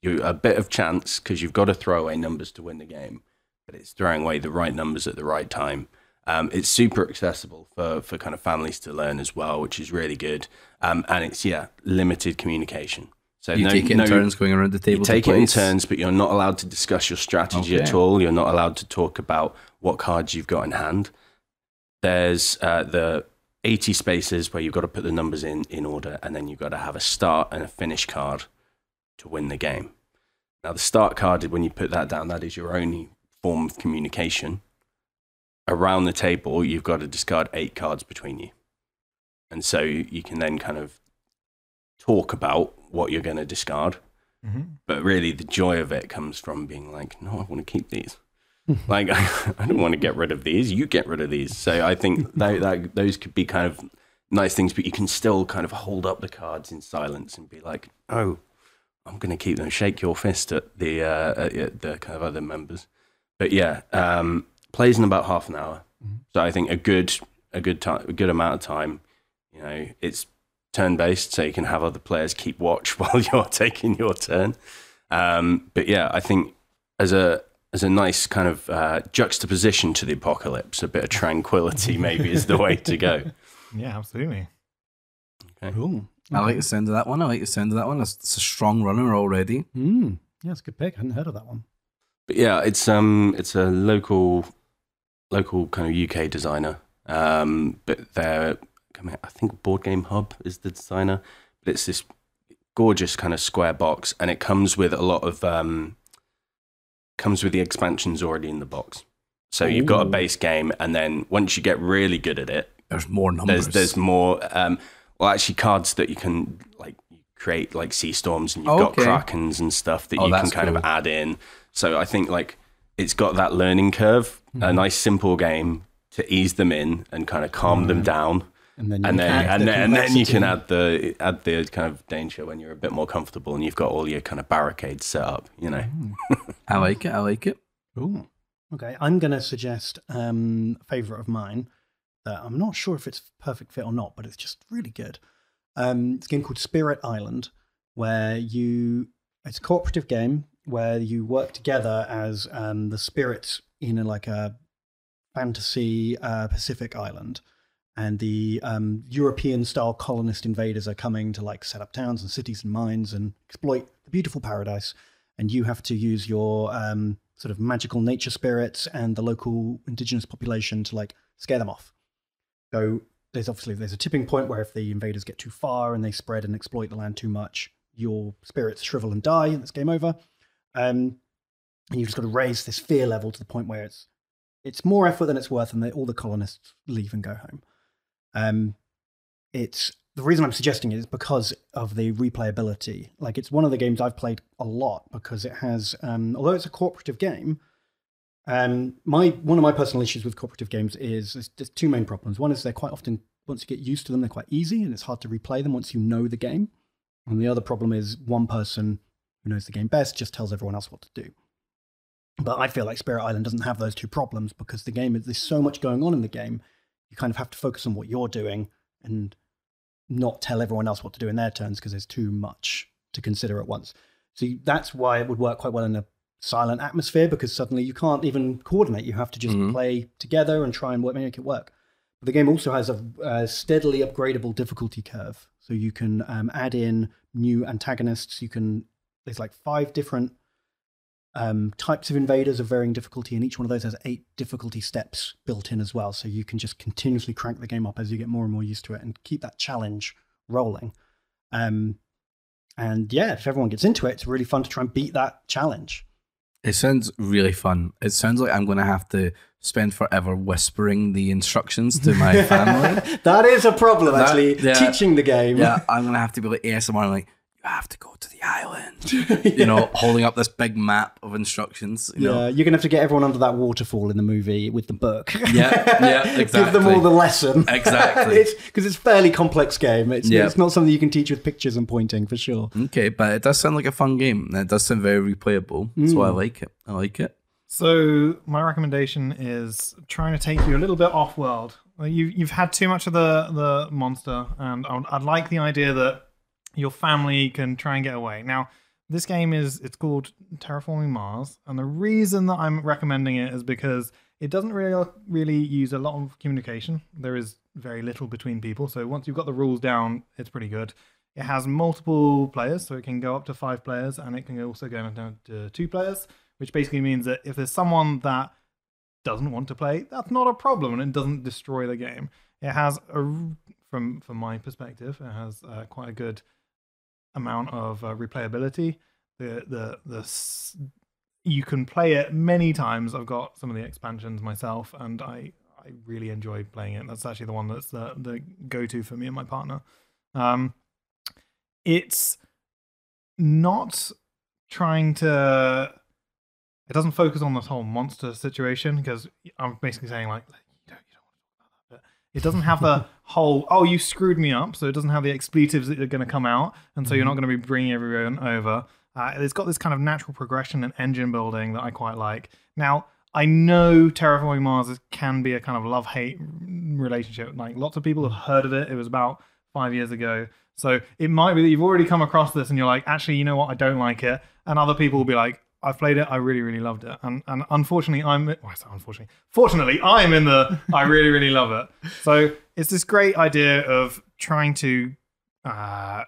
S5: you a bit of chance because you've got to throw away numbers to win the game, but it's throwing away the right numbers at the right time. Um, it's super accessible for, for kind of families to learn as well, which is really good. Um, and it's yeah, limited communication. So
S6: You
S5: no,
S6: take it in
S5: no,
S6: turns going around the table.
S5: you
S6: to
S5: take it in turns, but you're not allowed to discuss your strategy at all. You're not allowed to talk about what cards you've got in hand. There's uh, the 80 spaces where you've got to put the numbers in in order, and then you've got to have a start and a finish card to win the game. Now, the start card, when you put that down, that is your only form of communication. Around the table, you've got to discard eight cards between you. And so you can then kind of talk about what you're going to discard
S3: Mhm.
S5: but really the joy of it comes from being like no i want to keep these [laughs] like [laughs] I, don't want to get rid of these you get rid of these so i think [laughs] that, that those could be kind of nice things but you can still kind of hold up the cards in silence and be like oh i'm going to keep them shake your fist at the uh, at the kind of other members but yeah um plays in about half an hour so i think a good a good time a good amount of time you know it's turn based, so you can have other players keep watch [laughs] while you're taking your turn. Um, but yeah, I think as a as a nice kind of uh, juxtaposition to the apocalypse, a bit of tranquility [laughs] maybe is the way to go.
S3: Yeah, absolutely.
S4: Cool.
S6: I like the sound of that one. I like the sound of that one. It's, it's a strong runner already.
S4: Mm. Yeah, it's a good pick. I hadn't heard of that one.
S5: But yeah, it's um it's a local local kind of UK designer. Um, but they're. I think Board Game Hub is the designer. But it's this gorgeous kind of square box, and it comes with a lot of um comes with the expansions already in the box. So you've got a base game, and then once you get really good at it,
S6: There's more numbers.
S5: there's there's more. Um, well, actually, cards that you can like create like sea storms, and you've
S6: Okay.
S5: got krakens and stuff that
S6: Oh,
S5: you can kind of add in. So I think like it's got that learning curve,
S6: Mm-hmm.
S5: a nice simple game to ease them in and kind of calm them down,
S4: And then you
S5: and
S4: can
S5: then
S4: add
S5: and
S4: the
S5: then, and then you can add the add the kind of danger when you're a bit more comfortable and you've got all your kind of barricades set up. You know,
S6: I like it. I like it.
S4: Ooh. Okay, I'm going to suggest um, a favorite of mine that I'm not sure if it's perfect fit or not, but it's just really good. Um, it's a game called Spirit Island, where you it's a cooperative game where you work together as um, the spirits in a, like a fantasy uh, Pacific island, and the um, European style colonist invaders are coming to like set up towns and cities and mines and exploit the beautiful paradise. And you have to use your um, sort of magical nature spirits and the local indigenous population to like scare them off. So there's obviously there's a tipping point where if the invaders get too far and they spread and exploit the land too much, your spirits shrivel and die, and it's game over. Um, and you've just got to raise this fear level to the point where it's it's more effort than it's worth, and they, all the colonists leave and go home. Um, it's the reason I'm suggesting it is because of the replayability. Like it's one of the games I've played a lot because it has, um, although it's a cooperative game. Um, my one of my personal issues with cooperative games is there's, there's two main problems. One is they're quite often once you get used to them, they're quite easy, and it's hard to replay them once you know the game. And the other problem is one person who knows the game best just tells everyone else what to do. But I feel like Spirit Island doesn't have those two problems because the game is there's so much going on in the game. You kind of have to focus on what you're doing and not tell everyone else what to do in their turns because there's too much to consider at once. So you- that's why it would work quite well in a silent atmosphere because suddenly you can't even coordinate. You have to just
S6: Mhm.
S4: play together and try and work, make it work. But the game also has a, a steadily upgradable difficulty curve, so you can um, add in new antagonists. You can there's like five different um, types of invaders of varying difficulty, and each one of those has eight difficulty steps built in as well. So you can just continuously crank the game up as you get more and more used to it, and keep that challenge rolling. Um, and yeah, if everyone gets into it, it's really fun to try and beat that challenge.
S6: It sounds really fun. It sounds like I'm going to have to spend forever whispering the instructions to my [laughs] family.
S4: that is a problem,
S6: That-
S4: actually.
S6: yeah.
S4: Teaching the game.
S6: yeah, I'm going to have to be like ASMR, like, you have to go to the island. [laughs] You know, holding up this big map of instructions. You
S4: Yeah,
S6: know,
S4: you're gonna have to get everyone under that waterfall in the movie with the book.
S6: Yeah, yeah, [laughs]
S4: Give them all the lesson. [laughs]
S6: Exactly.
S4: because it's a fairly complex game. It's
S6: Yeah.
S4: it's not something you can teach with pictures and pointing for sure.
S6: Okay, but it does sound like a fun game. and It does sound very replayable. So I mm. like it. I like it.
S3: So my recommendation is trying to take you a little bit off world. Like, You you've had too much of the the monster, and I would, I'd like the idea that your family can try and get away. Now, this game is it's called Terraforming Mars, and the reason that I'm recommending it is because it doesn't really really use a lot of communication. There is very little between people, so once you've got the rules down, it's pretty good. It has multiple players, so it can go up to five players, and it can also go down to two players, which basically means that if there's someone that doesn't want to play, that's not a problem, and it doesn't destroy the game. It has a, from from my perspective, it has uh, quite a good amount of uh, replayability. The the the you can play it many times. I've got some of the expansions myself, and I I really enjoy playing it. That's actually the one that's the the go to for me and my partner. Um, it's not trying to. It doesn't focus on this whole monster situation because I'm basically saying like you don't you don't want to talk about that. But it doesn't have the [laughs] whole oh you screwed me up, so it doesn't have the expletives that are going to come out, and so you're not going to be bringing everyone over. Uh, it's got this kind of natural progression and engine building that I quite like. Now I know Terraforming Mars can be a kind of love hate relationship. Like lots of people have heard of it. It was about five years ago. So it might be that you've already come across this and you're like, actually, you know what? I don't like it. And other people will be like, I've played it. I really, really loved it. And and unfortunately, I'm. Well, unfortunately. Fortunately, I'm in the. I really, really love it. So it's this great idea of trying to uh,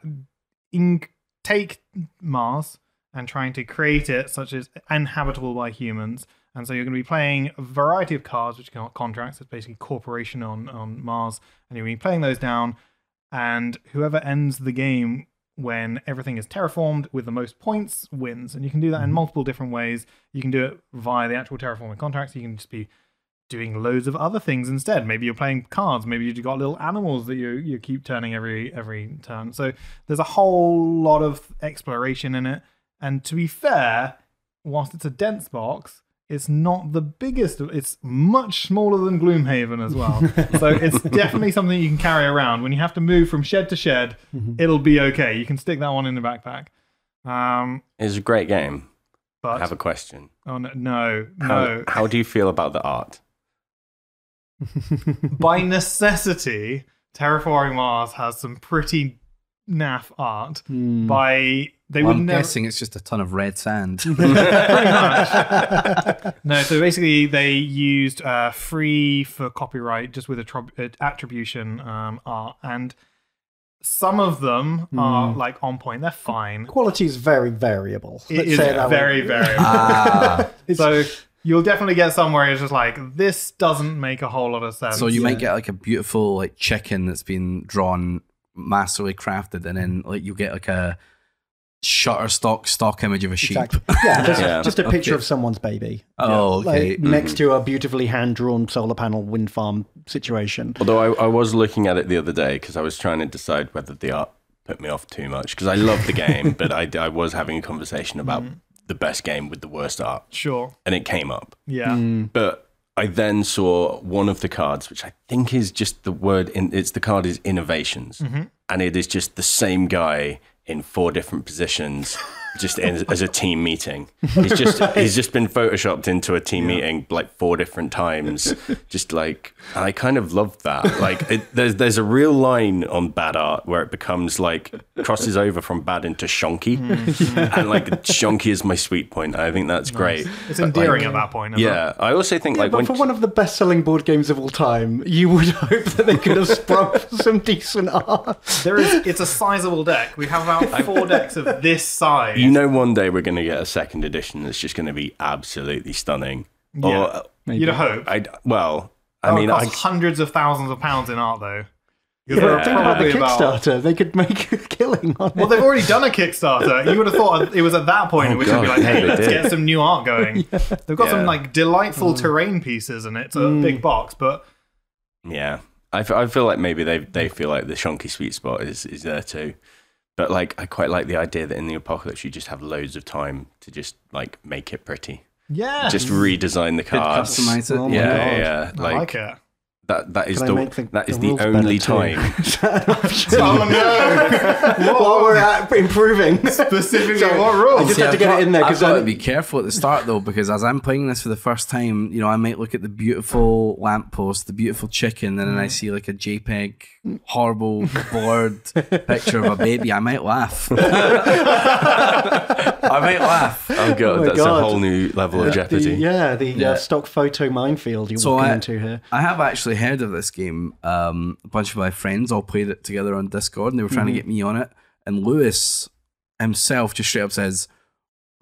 S3: take Mars and trying to create it such as inhabitable by humans. And so you're going to be playing a variety of cards, which are contracts. It's basically corporation on on Mars, and you're going to be playing those down. And whoever ends the game when everything is terraformed with the most points wins. And you can do that in mm-hmm. multiple different ways. You can do it via the actual terraforming contracts. You can just be doing loads of other things instead. Maybe you're playing cards. Maybe you've got little animals that you you keep turning every every turn. So there's a whole lot of exploration in it. And to be fair, whilst it's a dense box, it's not the biggest. It's much smaller than Gloomhaven as well. [laughs] so it's definitely something you can carry around. When you have to move from shed to shed, it'll be okay. You can stick that one in the backpack. Um,
S5: It's a great game.
S3: but
S5: I have a question.
S3: oh no, no,
S5: How,
S3: no.
S5: how do you feel about the art? [laughs]
S3: by necessity, Terraforming Mars has some pretty naff art.
S4: Hmm.
S3: By they
S6: Well,
S3: would
S6: I'm
S3: never.
S6: guessing it's just a ton of red sand. [laughs] [laughs]
S3: Pretty much. no, so basically they used uh, free for copyright, just with a tro- uh, attribution um, art, and some of them are like on point. They're fine.
S4: Quality is very variable.
S3: It
S4: Let's
S3: is
S4: it way.
S3: very, very.
S6: ah, [laughs]
S3: so you'll definitely get somewhere it's just like this doesn't make a whole lot of sense.
S6: so you might get like a beautiful like chicken that's been drawn, masterly crafted, and then like you get like a shutterstock stock image of a sheep.
S4: Exactly. Yeah, just, [laughs]
S5: Yeah.
S4: just a picture
S6: Okay.
S4: of someone's baby.
S6: Oh, okay.
S4: Like, mm. next to a beautifully hand drawn solar panel wind farm situation.
S5: Although I, I was looking at it the other day because I was trying to decide whether the art put me off too much because I love the game, [laughs] but I, I was having a conversation about mm. the best game with the worst art,
S3: sure.
S5: and it came up.
S3: Yeah. Mm.
S5: But I then saw one of the cards, which I think is just the word in it's the card is innovations, mm-hmm. and it is just the same guy in four different positions, just in, as a team meeting. He's just [laughs] he's just been photoshopped into a team meeting like four different times, just like I kind of loved that. Like it, there's there's a real line on bad art where it becomes like crosses over from bad into shonky, [laughs] and like shonky is my sweet point. I think that's great.
S3: It's
S5: But, like,
S3: endearing at that point. isn't it?
S5: yeah, I also think
S4: Yeah,
S5: like
S4: but
S5: when
S4: for one of the best selling board games of all time, you would [laughs] hope that they could have sprung some decent art.
S3: There is. It's a sizable deck. We have about four decks of this size.
S5: You know one day we're going to get a second edition that's just going to be absolutely stunning.
S3: Yeah.
S5: Or
S3: You'd hope.
S5: I well, I
S3: That would
S5: mean, I,
S3: cost hundreds of thousands of pounds in art, though. Because
S4: Yeah,
S3: there are
S4: think about the
S3: probably about-
S4: Kickstarter. They could make a [laughs] killing on
S3: Well,
S4: it.
S3: they've already done a Kickstarter. You would have thought it was at that point
S5: Oh,
S3: in which they'd be like, "Hey,
S5: they
S3: let's
S5: did.
S3: get some new art going." [laughs] They've got some like delightful mm. terrain pieces, and it's a mm. big box. But
S5: yeah, I, f- I feel like maybe they they feel like the shonky sweet spot is is there too. But like, I quite like the idea that in the apocalypse you just have loads of time to just like make it pretty,
S3: yeah,
S5: just redesign the cards.
S6: customize it.
S4: Oh my
S5: yeah,
S4: God.
S5: yeah,
S3: I
S5: like,
S3: like it.
S5: that. That is
S4: Can
S5: the
S4: the-
S5: that is
S4: the
S5: the, only time. [laughs] [laughs]
S3: Oh no!
S4: While we're at improving.
S3: Specifically,
S4: Sorry,
S3: what
S4: I
S3: rules?
S4: just
S6: See,
S4: had to get
S6: got-
S4: it in there because
S6: I've
S4: because
S6: got to be careful at the start though, because as I'm playing this for the first time, you know, I might look at the beautiful lamppost, the beautiful chicken, and then I mm. see like a JPEG horrible blurred [laughs] picture of a baby. I might laugh. [laughs] I might laugh.
S5: Oh god,
S4: my
S5: that's
S4: God.
S5: a whole new level of jeopardy.
S4: the, yeah, the
S6: Yeah.
S4: Uh, stock photo minefield you're
S6: So
S4: walking
S6: I-
S4: into here.
S6: I have actually heard of this game. Um, a bunch of my friends all played it together on Discord, and they were trying to get me on it. And Lewis himself just straight up says,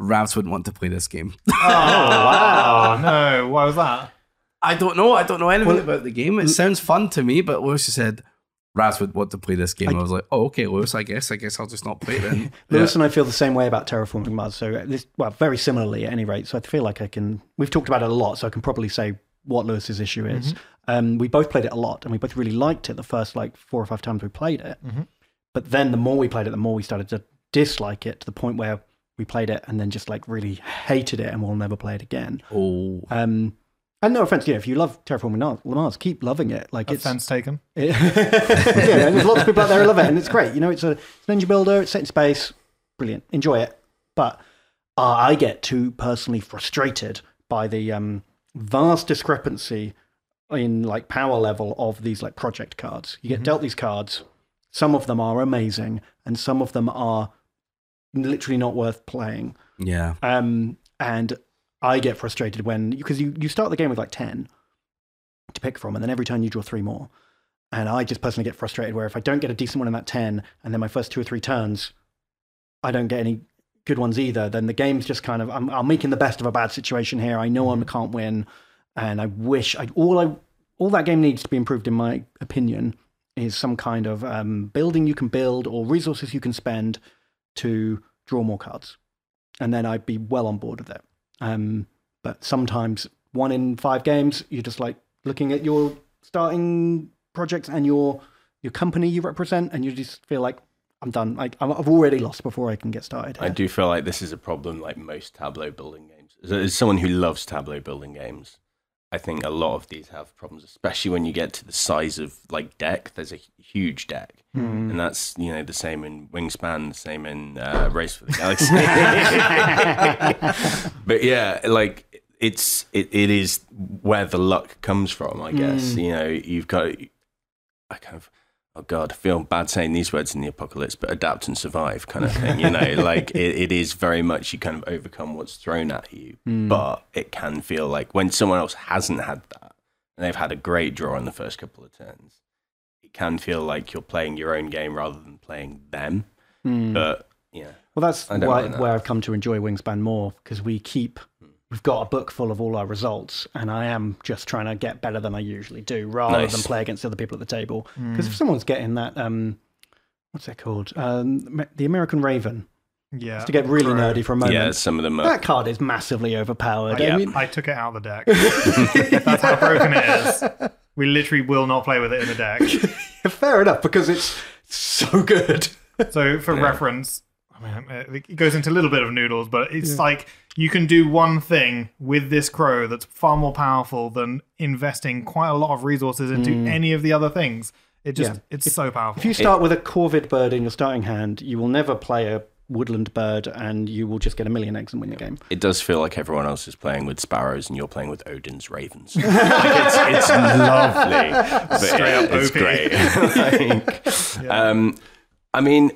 S6: "Ravs wouldn't want to play this game."
S3: Oh [laughs] wow! No, why was that?
S6: I don't know. I don't know anything about the game. It sounds fun to me, but Lewis just said Ravs would want to play this game. I, was like, oh, okay, Lewis. I guess. I guess I'll just not play it then. [laughs]
S4: Lewis and I feel the same way about terraforming Mars. So this, well, very similarly at any rate. So I feel like I can. We've talked about it a lot, so I can probably say what Lewis's issue is. Um, we both played it a lot, and we both really liked it the first like four or five times we played it. But then the more we played it, the more we started to dislike it to the point where we played it and then just like really hated it, and we'll never play it again.
S6: oh,
S4: Um, and no offense, you know, if you love terraforming Mars, Mars keep loving it. Like it's
S3: Offense taken.
S4: it- [laughs] yeah, there's lots of people out there who love it, and it's great. You know, it's a it's an engine builder. It's set in space. Brilliant. Enjoy it. But uh, I get too personally frustrated by the um, vast discrepancy in like power level of these like project cards. You get dealt these cards, Some of them are amazing, and some of them are literally not worth playing.
S6: Yeah.
S4: Um, and I get frustrated when because you, you start the game with like ten to pick from, and then every turn you draw three more. And I just personally get frustrated where if I don't get a decent one in that ten, and then my first two or three turns, I don't get any good ones either, then the game's just kind of I'm, I'm making the best of a bad situation here. I know I can't win, and I wish I all I all that game needs to be improved in my opinion is some kind of um, building you can build or resources you can spend to draw more cards, and then I'd be well on board with it. Um, but sometimes one in five games, you're just like looking at your starting projects and your your company you represent, and you just feel like I'm done. Like I've already lost before I can get started.
S5: I do feel like this is a problem like most tableau building games. As someone who loves tableau building games, I think a lot of these have problems, especially when you get to the size of like deck. There's a huge deck,
S4: Hmm.
S5: and that's you know the same in Wingspan, the same in uh, Race for the Galaxy. [laughs] [laughs] but yeah, like it's it, it is where the luck comes from, I guess. You know, you've got I kind of oh god, I feel bad saying these words in the apocalypse, but adapt and survive kind of thing. You know, [laughs] like it, it is very much you kind of overcome what's thrown at you, hmm. but it can feel like when someone else hasn't had that and they've had a great draw in the first couple of turns, it can feel like you're playing your own game rather than playing them. Hmm. But yeah,
S4: Well, that's why,
S5: that.
S4: where I've come to enjoy Wingspan more because we keep, we've got a book full of all our results, and I am just trying to get better than I usually do rather
S5: Nice.
S4: than play against other people at the table. Because if someone's getting that, um, what's that called? Um, the American Raven,
S3: Yeah.
S4: to get really
S3: Correct.
S4: nerdy for a moment.
S5: yeah, some of them are.
S4: That card is massively overpowered.
S5: Yeah.
S4: I mean,
S3: I took it out of the deck. [laughs] That's how broken it is. We literally will not play with it in the deck. [laughs]
S4: fair enough because it's so good.
S3: So, for reference, I mean, it goes into a little bit of noodles, but it's like you can do one thing with this crow that's far more powerful than investing quite a lot of resources into any of the other things. It just,
S4: Yeah.
S3: it's so powerful.
S4: If you start with a Corvid bird in your starting hand, you will never play a woodland bird, and you will just get a million eggs and win the game.
S5: It does feel like everyone else is playing with sparrows and you're playing with Odin's ravens. [laughs] like it's, it's lovely, but yeah,
S3: up
S5: it's
S3: OP.
S5: great. [laughs] Like, [laughs] um, I mean,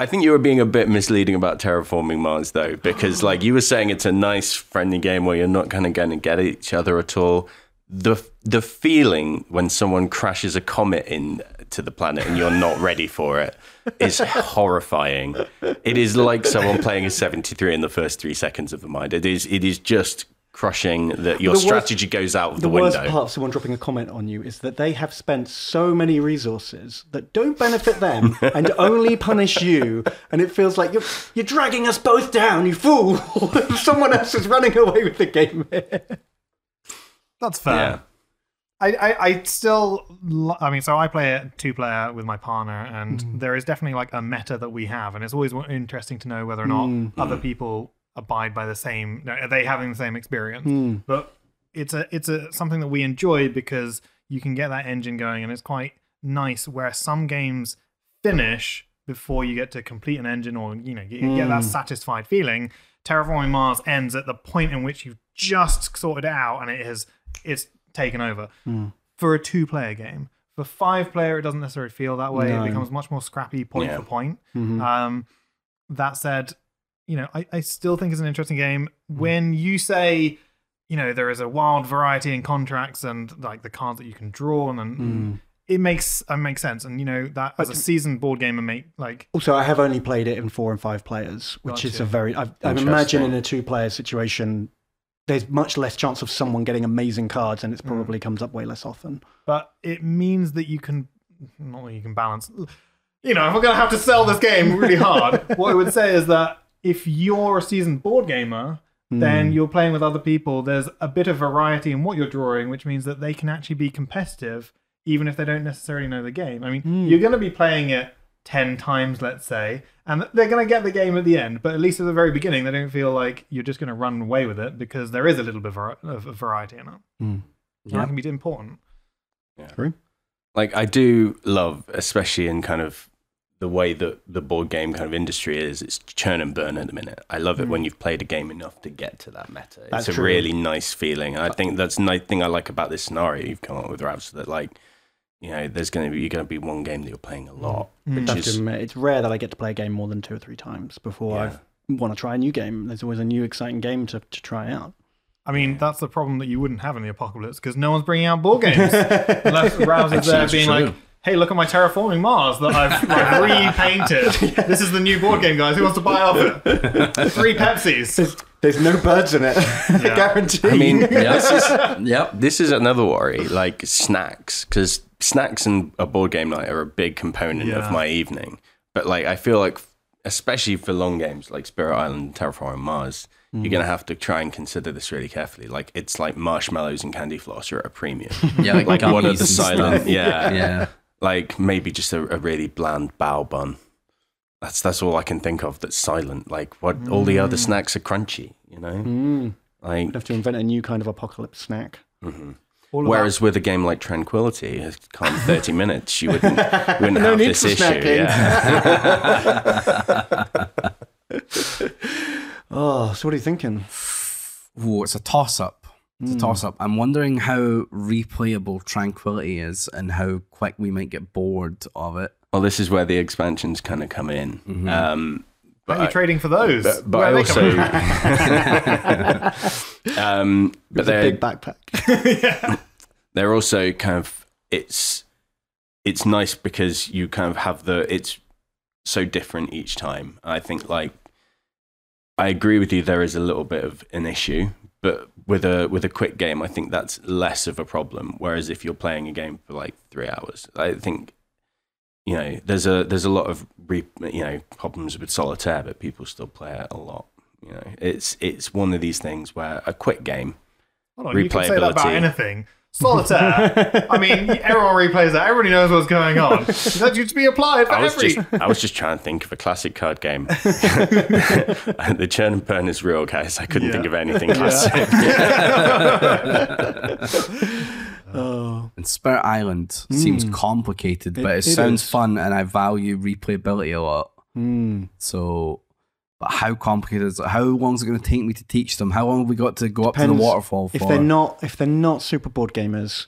S5: I think you were being a bit misleading about terraforming Mars, though, because oh. like you were saying, it's a nice, friendly game where you're not kind of going to get each other at all. The the feeling when someone crashes a comet in to the planet and you're not ready for it is [laughs] horrifying. It is like someone playing a 73 in the first three seconds of the mind. It is it is just crushing that your
S4: The worst-
S5: strategy goes out of the,
S4: the worst
S5: window.
S4: part of someone dropping a comment on you is that they have spent so many resources that don't benefit them [laughs] and only punish you, and it feels like you're you're dragging us both down, you fool! [laughs] Someone else is running away with the game here.
S3: That's fair.
S5: Yeah.
S3: I, I, I still, lo- I mean, so I play it two player with my partner, and mm. there is definitely like a meta that we have, and it's always interesting to know whether or not mm. other people abide by the same. Are they having the same experience? But it's a it's a something that we enjoy because you can get that engine going, and it's quite nice. Where some games finish before you get to complete an engine, or you know, you get that satisfied feeling. Terraforming Mars ends at the point in which you've just sorted it out, and it has it's taken over for a two player game. For five player, it doesn't necessarily feel that way.
S4: No.
S3: It becomes much more scrappy point
S5: Yeah.
S3: for point.
S4: Mm-hmm.
S3: Um, that said, you know, I, I still think it's an interesting game. Hmm. When you say, you know, there is a wild variety in contracts and like the cards that you can draw, and then hmm. it makes it makes sense. And you know that as a seasoned board gamer, make like
S4: Also, I have only played it in four and five players, which is
S3: Gotcha.
S4: a very. I, I
S5: Interesting.
S4: imagine in a two-player situation, there's much less chance of someone getting amazing cards, and it hmm. probably comes up way less often.
S3: but it means that you can not that you can balance you know if we're going to have to sell this game really hard [laughs] what i would say is that if you're a seasoned board gamer then hmm. you're playing with other people there's a bit of variety in what you're drawing which means that they can actually be competitive even if they don't necessarily know the game. I mean hmm. you're going to be playing it 10 times let's say and they're going to get the game at the end but at least at the very beginning they don't feel like you're just going to run away with it because there is a little bit of variety in it. Hmm. And that can be important. Yeah.
S4: True.
S5: like I do love, especially in kind of the way that the board game kind of industry is, it's churn and burn at the minute. I love it when mm. you've played a game enough to get to that meta.
S4: That's
S5: it's a
S4: true.
S5: really nice feeling. And I uh, think that's the nice thing I like about this scenario you've come up with, Ravs, that like you know, there's going to be you're going to be one game that you're playing a mm. lot, mm. which
S4: I have to
S5: is
S4: admit, it's rare that I get to play a game more than two or three times before
S5: Yeah.
S4: I want to try a new game. There's always a new exciting game to, to try out.
S3: I mean, that's the problem that you wouldn't have in the apocalypse because no one's bringing out board games [laughs] unless Ravs is there being
S6: true.
S3: like, "Hey, look at my terraforming Mars that I've like, [laughs] repainted. This is the new board game, guys. Who wants to buy off it? Three Pepsis."
S4: There's, there's no birds in it. [laughs] Guarantee.
S5: I mean,
S6: Yeah.
S5: this is [laughs]
S6: Yep.
S5: this is another worry, like snacks, because snacks and a board game night are a big component
S3: Yeah.
S5: of my evening. But like, I feel like, especially for long games like Spirit Island, Terraforming Mars,
S3: Mm.
S5: you're gonna have to try and consider this really carefully. Like, it's like marshmallows and candy floss are at a premium.
S6: Yeah, like,
S5: like one of the silent, yeah,
S6: Yeah.
S5: Like maybe just a, a really bland bao bun. That's that's all I can think of that's silent. Like what all the
S3: Mm.
S5: other snacks are crunchy, you know.
S4: Mm.
S5: Like
S4: I'd have to invent a new kind of apocalypse snack.
S3: All of
S5: Whereas with a game like Tranquility, it's calm 30 minutes, you wouldn't, [laughs] you wouldn't have
S4: need
S5: this
S4: for
S5: issue.
S4: snacking.
S5: Yeah. [laughs]
S4: Oh, so what are you thinking?
S6: Oh, it's a toss up. It's a toss up. I'm wondering how replayable Tranquility is and how quick we might get bored of it.
S5: well, this is where the expansions kind of come in. Um,
S3: that. Are
S5: but
S3: you
S5: I,
S3: trading for those?
S5: but, but I
S3: they
S5: also,
S3: coming from? [laughs]
S5: um, but
S4: It's a
S5: they're,
S4: big backpack. [laughs] [laughs]
S5: they're also kind of, it's, it's nice because you kind of have the, it's so different each time. I think like, I agree with you. There is a little bit of an issue, but with a with a quick game, I think that's less of a problem. Whereas if you're playing a game for like three hours, I think you know there's a there's a lot of re, you know problems with solitaire, but people still play it a lot. You know, it's it's one of these things where a quick game.
S3: Hold on, you can say that about anything. Solitaire. I mean, everyone replays that. Everybody knows what's going on. [laughs] That used to be applied for
S5: I was
S3: every.
S5: just I was just trying to think of a classic card game. [laughs] the churn and burn is real, guys. I couldn't
S3: Yeah.
S5: think of anything classic. [laughs]
S4: oh,
S6: And Spirit Island seems complicated, but it,
S4: it
S6: sounds
S4: is.
S6: fun and I value replayability a lot.
S4: mm.
S6: So, but how complicated is it? How long is it going to take me to teach them? How long have we got to go up to the waterfall for?
S4: if they're not if they're not super board gamers,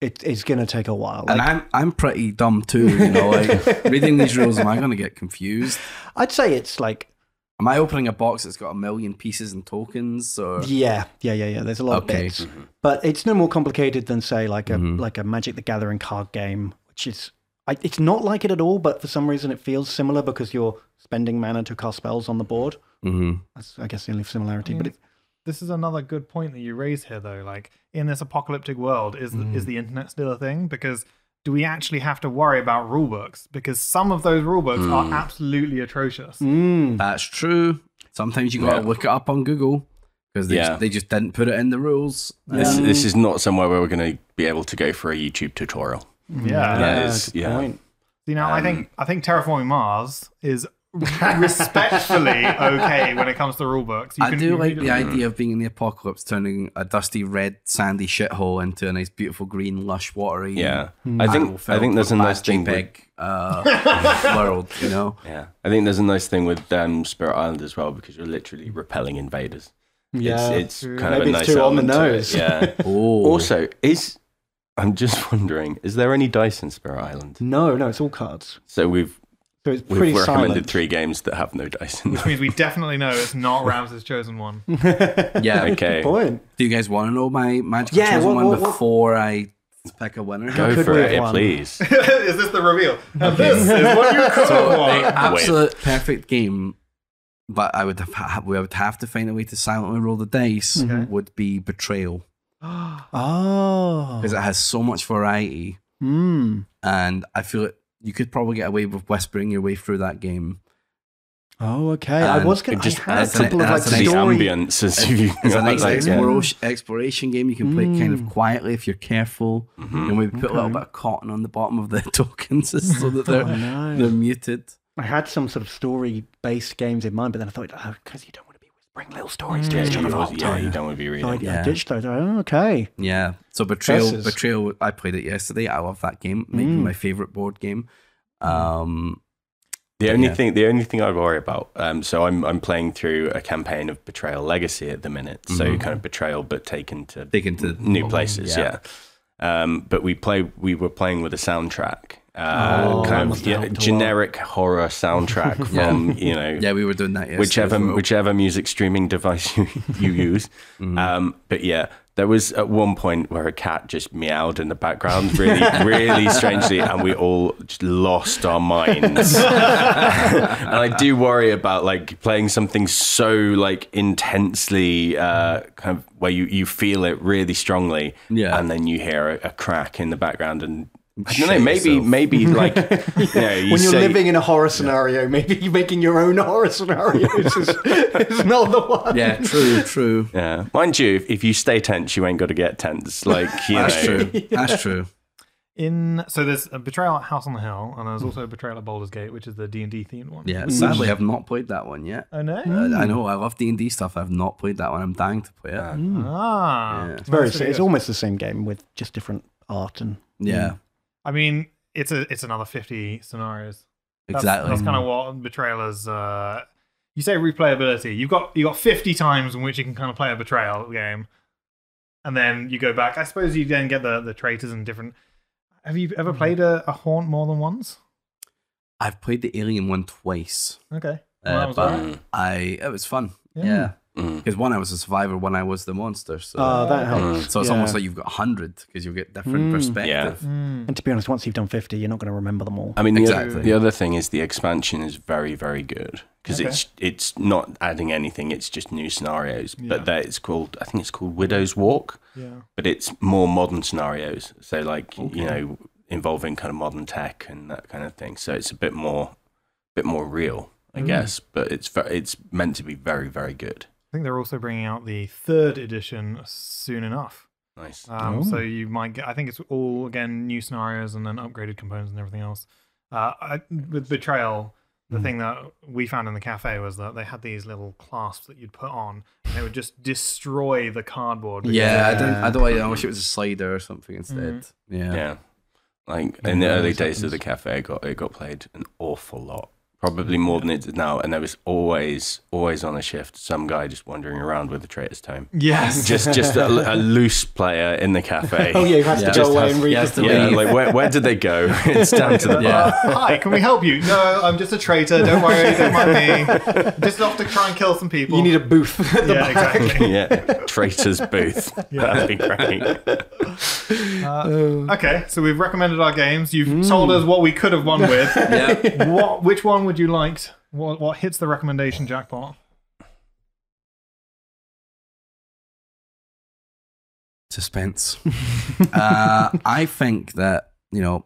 S4: it, it's going to take a while.
S6: and
S4: Like,
S6: I'm I'm pretty dumb too, you know. Like [laughs] reading these rules, am I going to get confused?
S4: I'd say it's like
S6: Am I opening a box that's got a million pieces and tokens? Or
S4: yeah, yeah, yeah, yeah. There's a lot
S6: Okay.
S4: of bits, but it's no more complicated than say like a
S6: Mhm.
S4: like a Magic the Gathering card game, which is I, it's not like it at all. But for some reason, it feels similar because you're spending mana to cast spells on the board.
S6: Mhm.
S4: That's I guess the only similarity. But it,
S3: This is another good point that you raise here, though. Like in this apocalyptic world, is
S4: Mm.
S3: is the internet still a thing? Because do we actually have to worry about rule books? Because some of those rule books are absolutely atrocious.
S4: mm,
S6: that's true. Sometimes you got to
S5: Yeah.
S6: look it up on Google because they
S5: Yeah.
S6: just, they just didn't put it in the rules.
S5: This
S6: Um,
S5: this is not somewhere where we're going to be able to go for a YouTube tutorial.
S3: Yeah.
S5: That
S4: yeah,
S5: is-
S4: good
S5: yeah.
S4: point.
S3: See now, I
S5: Um,
S3: think I think terraforming Mars is [laughs] respectfully okay when it comes to rule books. You
S6: I
S3: can-
S6: do
S3: you
S6: like the
S3: it-
S6: idea of being in the apocalypse, turning a dusty red sandy shithole into a nice, beautiful green, lush, watery.
S5: Yeah,
S4: Hmm.
S5: I think I think there's a nice
S6: bad
S5: thing. With,
S6: uh, [laughs] world, you know.
S5: yeah, I think there's a nice thing with um, Spirit Island as well because you're literally repelling invaders.
S4: Yeah,
S5: it's, it's kind
S4: Maybe
S5: of a
S4: it's
S5: nice
S4: too on the
S5: element to
S4: nose.
S5: Yeah. [laughs] Also, is I'm just [laughs] wondering, is there any dice in Spirit Island?
S4: no, no, it's all cards.
S5: So we've
S4: So it's
S5: we've
S4: pretty
S5: recommended
S4: silent.
S5: three games that have no dice in
S3: Which
S5: them.
S3: means we definitely know it's not [laughs] Ravs' chosen one. [laughs]
S6: yeah.
S5: Okay,
S4: Good point.
S6: Do you guys want to know my magic
S4: Yeah,
S6: chosen
S4: what-
S6: one
S4: what- what-
S6: before I pick a winner?
S5: go
S4: could
S5: for
S4: we
S5: it,
S4: have won?
S5: please.
S3: is this the reveal? And this is what you could
S6: So
S3: have won.
S6: absolute perfect game, but I would have we would have to find a way to silently roll the dice.
S3: Okay.
S6: Would be betrayal [gasps]
S4: Oh,
S6: because it has so much variety,
S4: mm.
S6: and I feel it. You could probably get away with whispering your way through that game.
S4: oh, okay. I was going to
S5: just
S4: had a
S5: adds,
S6: an-
S4: couple of like
S6: adds
S5: to
S4: story.
S5: ambience as you [laughs]
S6: It's a nice
S5: like, yeah.
S6: exploration, exploration game. You can play kind of
S4: Mm.
S6: quietly if you're careful,
S5: Mhm.
S6: and we put a little bit of cotton on the bottom of the [laughs] tokens so that [laughs]
S4: Oh,
S6: they're
S4: no.
S6: they're muted.
S4: I had some sort of story-based games in mind, but then I thought, oh, because you don't want to be whispering little stories to
S5: Yeah,
S4: each
S5: you
S4: other the
S5: don't-
S4: whole
S5: yeah,
S4: time.
S5: you don't want to be reading.
S4: I,
S6: Yeah.
S4: I ditched those. Oh, okay.
S6: Yeah. So betrayal,
S4: Versus-
S6: betrayal. I played it yesterday. I love that game. Maybe
S4: Mm.
S6: my favorite board game. Um,
S5: The only
S6: Yeah.
S5: thing, the only thing I worry about. Um, so I'm I'm playing through a campaign of Betrayal Legacy at the minute. So
S6: Mhm.
S5: kind of betrayal, but taken to
S6: Dig into
S5: new places.
S6: yeah.
S5: Yeah. Um, but we play we were playing with a soundtrack. Uh,
S4: Oh,
S5: kind of yeah,
S4: helped lot.
S5: generic horror soundtrack [laughs] from you know
S6: Yeah, we were doing that. Yesterday
S5: whichever whichever music streaming device [laughs] you, you [laughs] use. Um, but yeah, there was at one point where a cat just meowed in the background, really, really strangely, and we all just lost our minds. and I do worry about like playing something so like intensely, uh, kind of where you you feel it really strongly,
S6: Yeah.
S5: and then you hear a, a crack in the background and. I don't know. Maybe,
S6: yourself.
S5: maybe like [laughs] you know, you
S4: when you're
S5: say-
S4: living in a horror scenario, maybe you're making your own horror scenarios. is, [laughs] is not the one.
S6: Yeah, true, true.
S5: Yeah, mind you, if, if you stay tense, you ain't got to get tense. Like you
S6: That's
S5: know,
S6: true. That's [laughs] true.
S3: In so there's a Betrayal at House on the Hill, and there's also a Betrayal at Baldur's Gate, which is the D and D themed one.
S6: Yeah, sadly, I've not played that one yet.
S3: Oh no.
S6: I- I know I love D and D stuff. I've not played that one. I'm dying to play it.
S3: Ah,
S6: Yeah.
S4: It's very. It's almost the same game with just different art and.
S6: Yeah,
S3: I mean, it's a it's another fifty scenarios. That's,
S6: exactly.
S3: That's kind of what Betrayal is. Uh, you say replayability. You've got you got fifty times in which you can kind of play a Betrayal game, and then you go back. I suppose you then get the the traitors and different. Have you ever played a, a haunt more than once?
S6: I've played the Alien one twice,
S3: Okay, Well,
S6: uh, but. I it was fun.
S3: Yeah.
S6: Yeah,
S5: Mm.
S6: because one I was a survivor, one I was the monster. So,
S4: Oh, that helps.
S6: so it's
S4: yeah.
S6: almost like you've got hundred because you get different
S4: Mm.
S6: perspective.
S3: Mm.
S4: And to be honest, once you've done 50, you're not going to remember them all.
S5: I mean, the,
S6: Exactly.
S5: other, the other thing is the expansion is very, very good because
S3: Okay.
S5: it's it's not adding anything. It's just new scenarios.
S3: Yeah.
S5: But that it's called, I think it's called Widow's Walk.
S3: Yeah.
S5: But it's more modern scenarios. So like you know, involving kind of modern tech and that kind of thing. So it's a bit more, bit more real, I
S3: Mm.
S5: guess. But it's it's meant to be very, very good.
S3: I think they're also bringing out the third edition soon enough.
S5: Nice.
S3: Um,
S4: Oh.
S3: So you might get. I think it's all again new scenarios and then upgraded components and everything else. Uh, I, with Betrayal, the thing that we found in the cafe was that they had these little clasps that you'd put on, and they would just destroy the cardboard.
S6: Yeah, I don't. I don't. I wish it was a slider or something instead. Yeah.
S5: Yeah. Like in the early
S4: always
S5: days of the cafe, it got it got played an awful lot, probably more than it did now. And there was always always on a shift some guy just wandering around with a traitor's tome.
S3: Yes.
S5: Just just a, a loose player in the cafe. [laughs]
S4: Oh, yeah, you have
S6: Yeah.
S4: to
S6: Just
S4: go away
S5: has-
S4: and read
S6: he has
S4: the
S6: to
S5: Yeah, like where, where did they go? [laughs] [laughs] It's down to the
S6: Yeah.
S5: bar.
S3: Uh, hi, can we help you? No, I'm just a traitor. Don't worry, don't mind me. Just off to try and kill some people.
S4: You need a booth. at the
S3: yeah,
S4: back.
S3: exactly.
S5: Yeah, traitor's booth. Yeah. That'd be great.
S3: Okay, so we've recommended our games. You've told us what we could have won with.
S6: Yeah.
S3: what? Which one would you like? What? What hits the recommendation jackpot?
S6: Suspense. uh, I think that you know,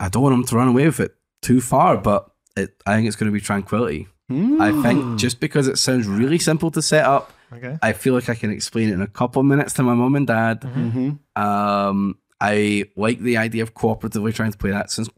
S6: I don't want him to run away with it too far, but it, I think it's going to be Tranquility. I think just because it sounds really simple to set up,
S3: Okay.
S6: I feel like I can explain it in a couple of minutes to my mom and dad.
S4: Mhm.
S6: Um, I like the idea of cooperatively trying to play that. Since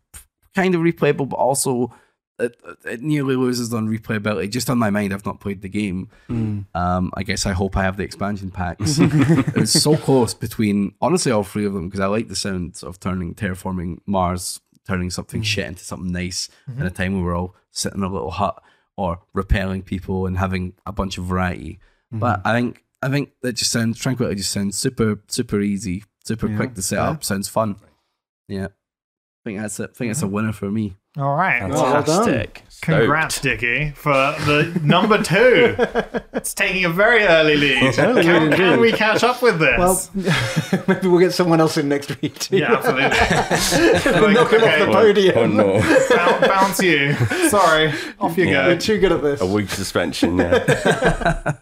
S6: kind of replayable, but also it, it nearly loses on replayability. Just on my mind, I've not played the game. Hmm. Um, I guess I hope I have the expansion packs. [laughs] it was so close between honestly all three of them because I like the sound of turning terraforming Mars, turning something hmm. shit into something nice. At mm-hmm. a time where we were all sitting in a little hut or repelling people and having a bunch of variety. Mm-hmm. But I think I think that just sounds tranquility just sounds super super easy, super
S4: Yeah.
S6: quick to set
S4: Yeah.
S6: up. Sounds fun. Yeah, I think that's it. I think it's a winner for me.
S3: All right.
S4: well done.
S5: Fantastic. Stoked.
S3: Congrats, Dickie, for the number two. [laughs] it's taking a very early lead.
S4: Early
S3: can,
S4: lead
S3: can
S4: indeed.
S3: we catch up with this?
S4: Well, [laughs] maybe we'll get someone else in next week too.
S3: yeah, absolutely. [laughs]
S4: Knock him off the podium.
S5: One more.
S3: Boun- bounce you. Sorry, off you
S5: Yeah.
S3: go.
S4: You're too good at this.
S5: A week suspension. Yeah.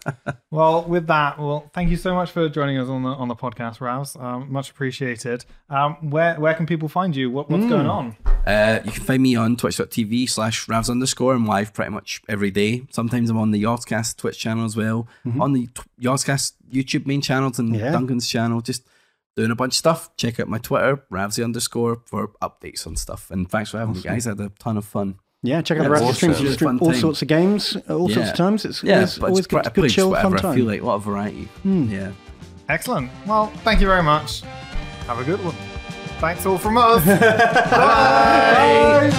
S3: Well, with that, well, thank you so much for joining us on the on the podcast, Ravs. Um, much appreciated. Um, where where can people find you? What, what's going on?
S6: Uh, you can find me on twitch.tv slash ravs underscore. I'm live pretty much every day. Sometimes I'm on the Yogscast Twitch channel as well, mm-hmm. on the t- YouTube main channels and
S4: Yeah.
S6: Duncan's channel. Just doing a bunch of stuff. Check out my Twitter, ravsy underscore, for updates on stuff. And thanks for having me, guys. I had a ton of fun.
S4: Yeah, check out
S6: Yeah,
S4: the rest of the streams. You
S6: Really
S4: stream all sorts of games, at all sorts of times. It's
S6: Yeah,
S4: always,
S6: but
S4: always
S6: it's pretty
S4: good, good chill,
S6: whatever
S4: fun
S6: I feel
S4: time.
S6: like. A lot of variety. Hmm. Yeah.
S3: Excellent. Well, thank you very much. Have a good one. Thanks all from us. [laughs]
S4: Bye.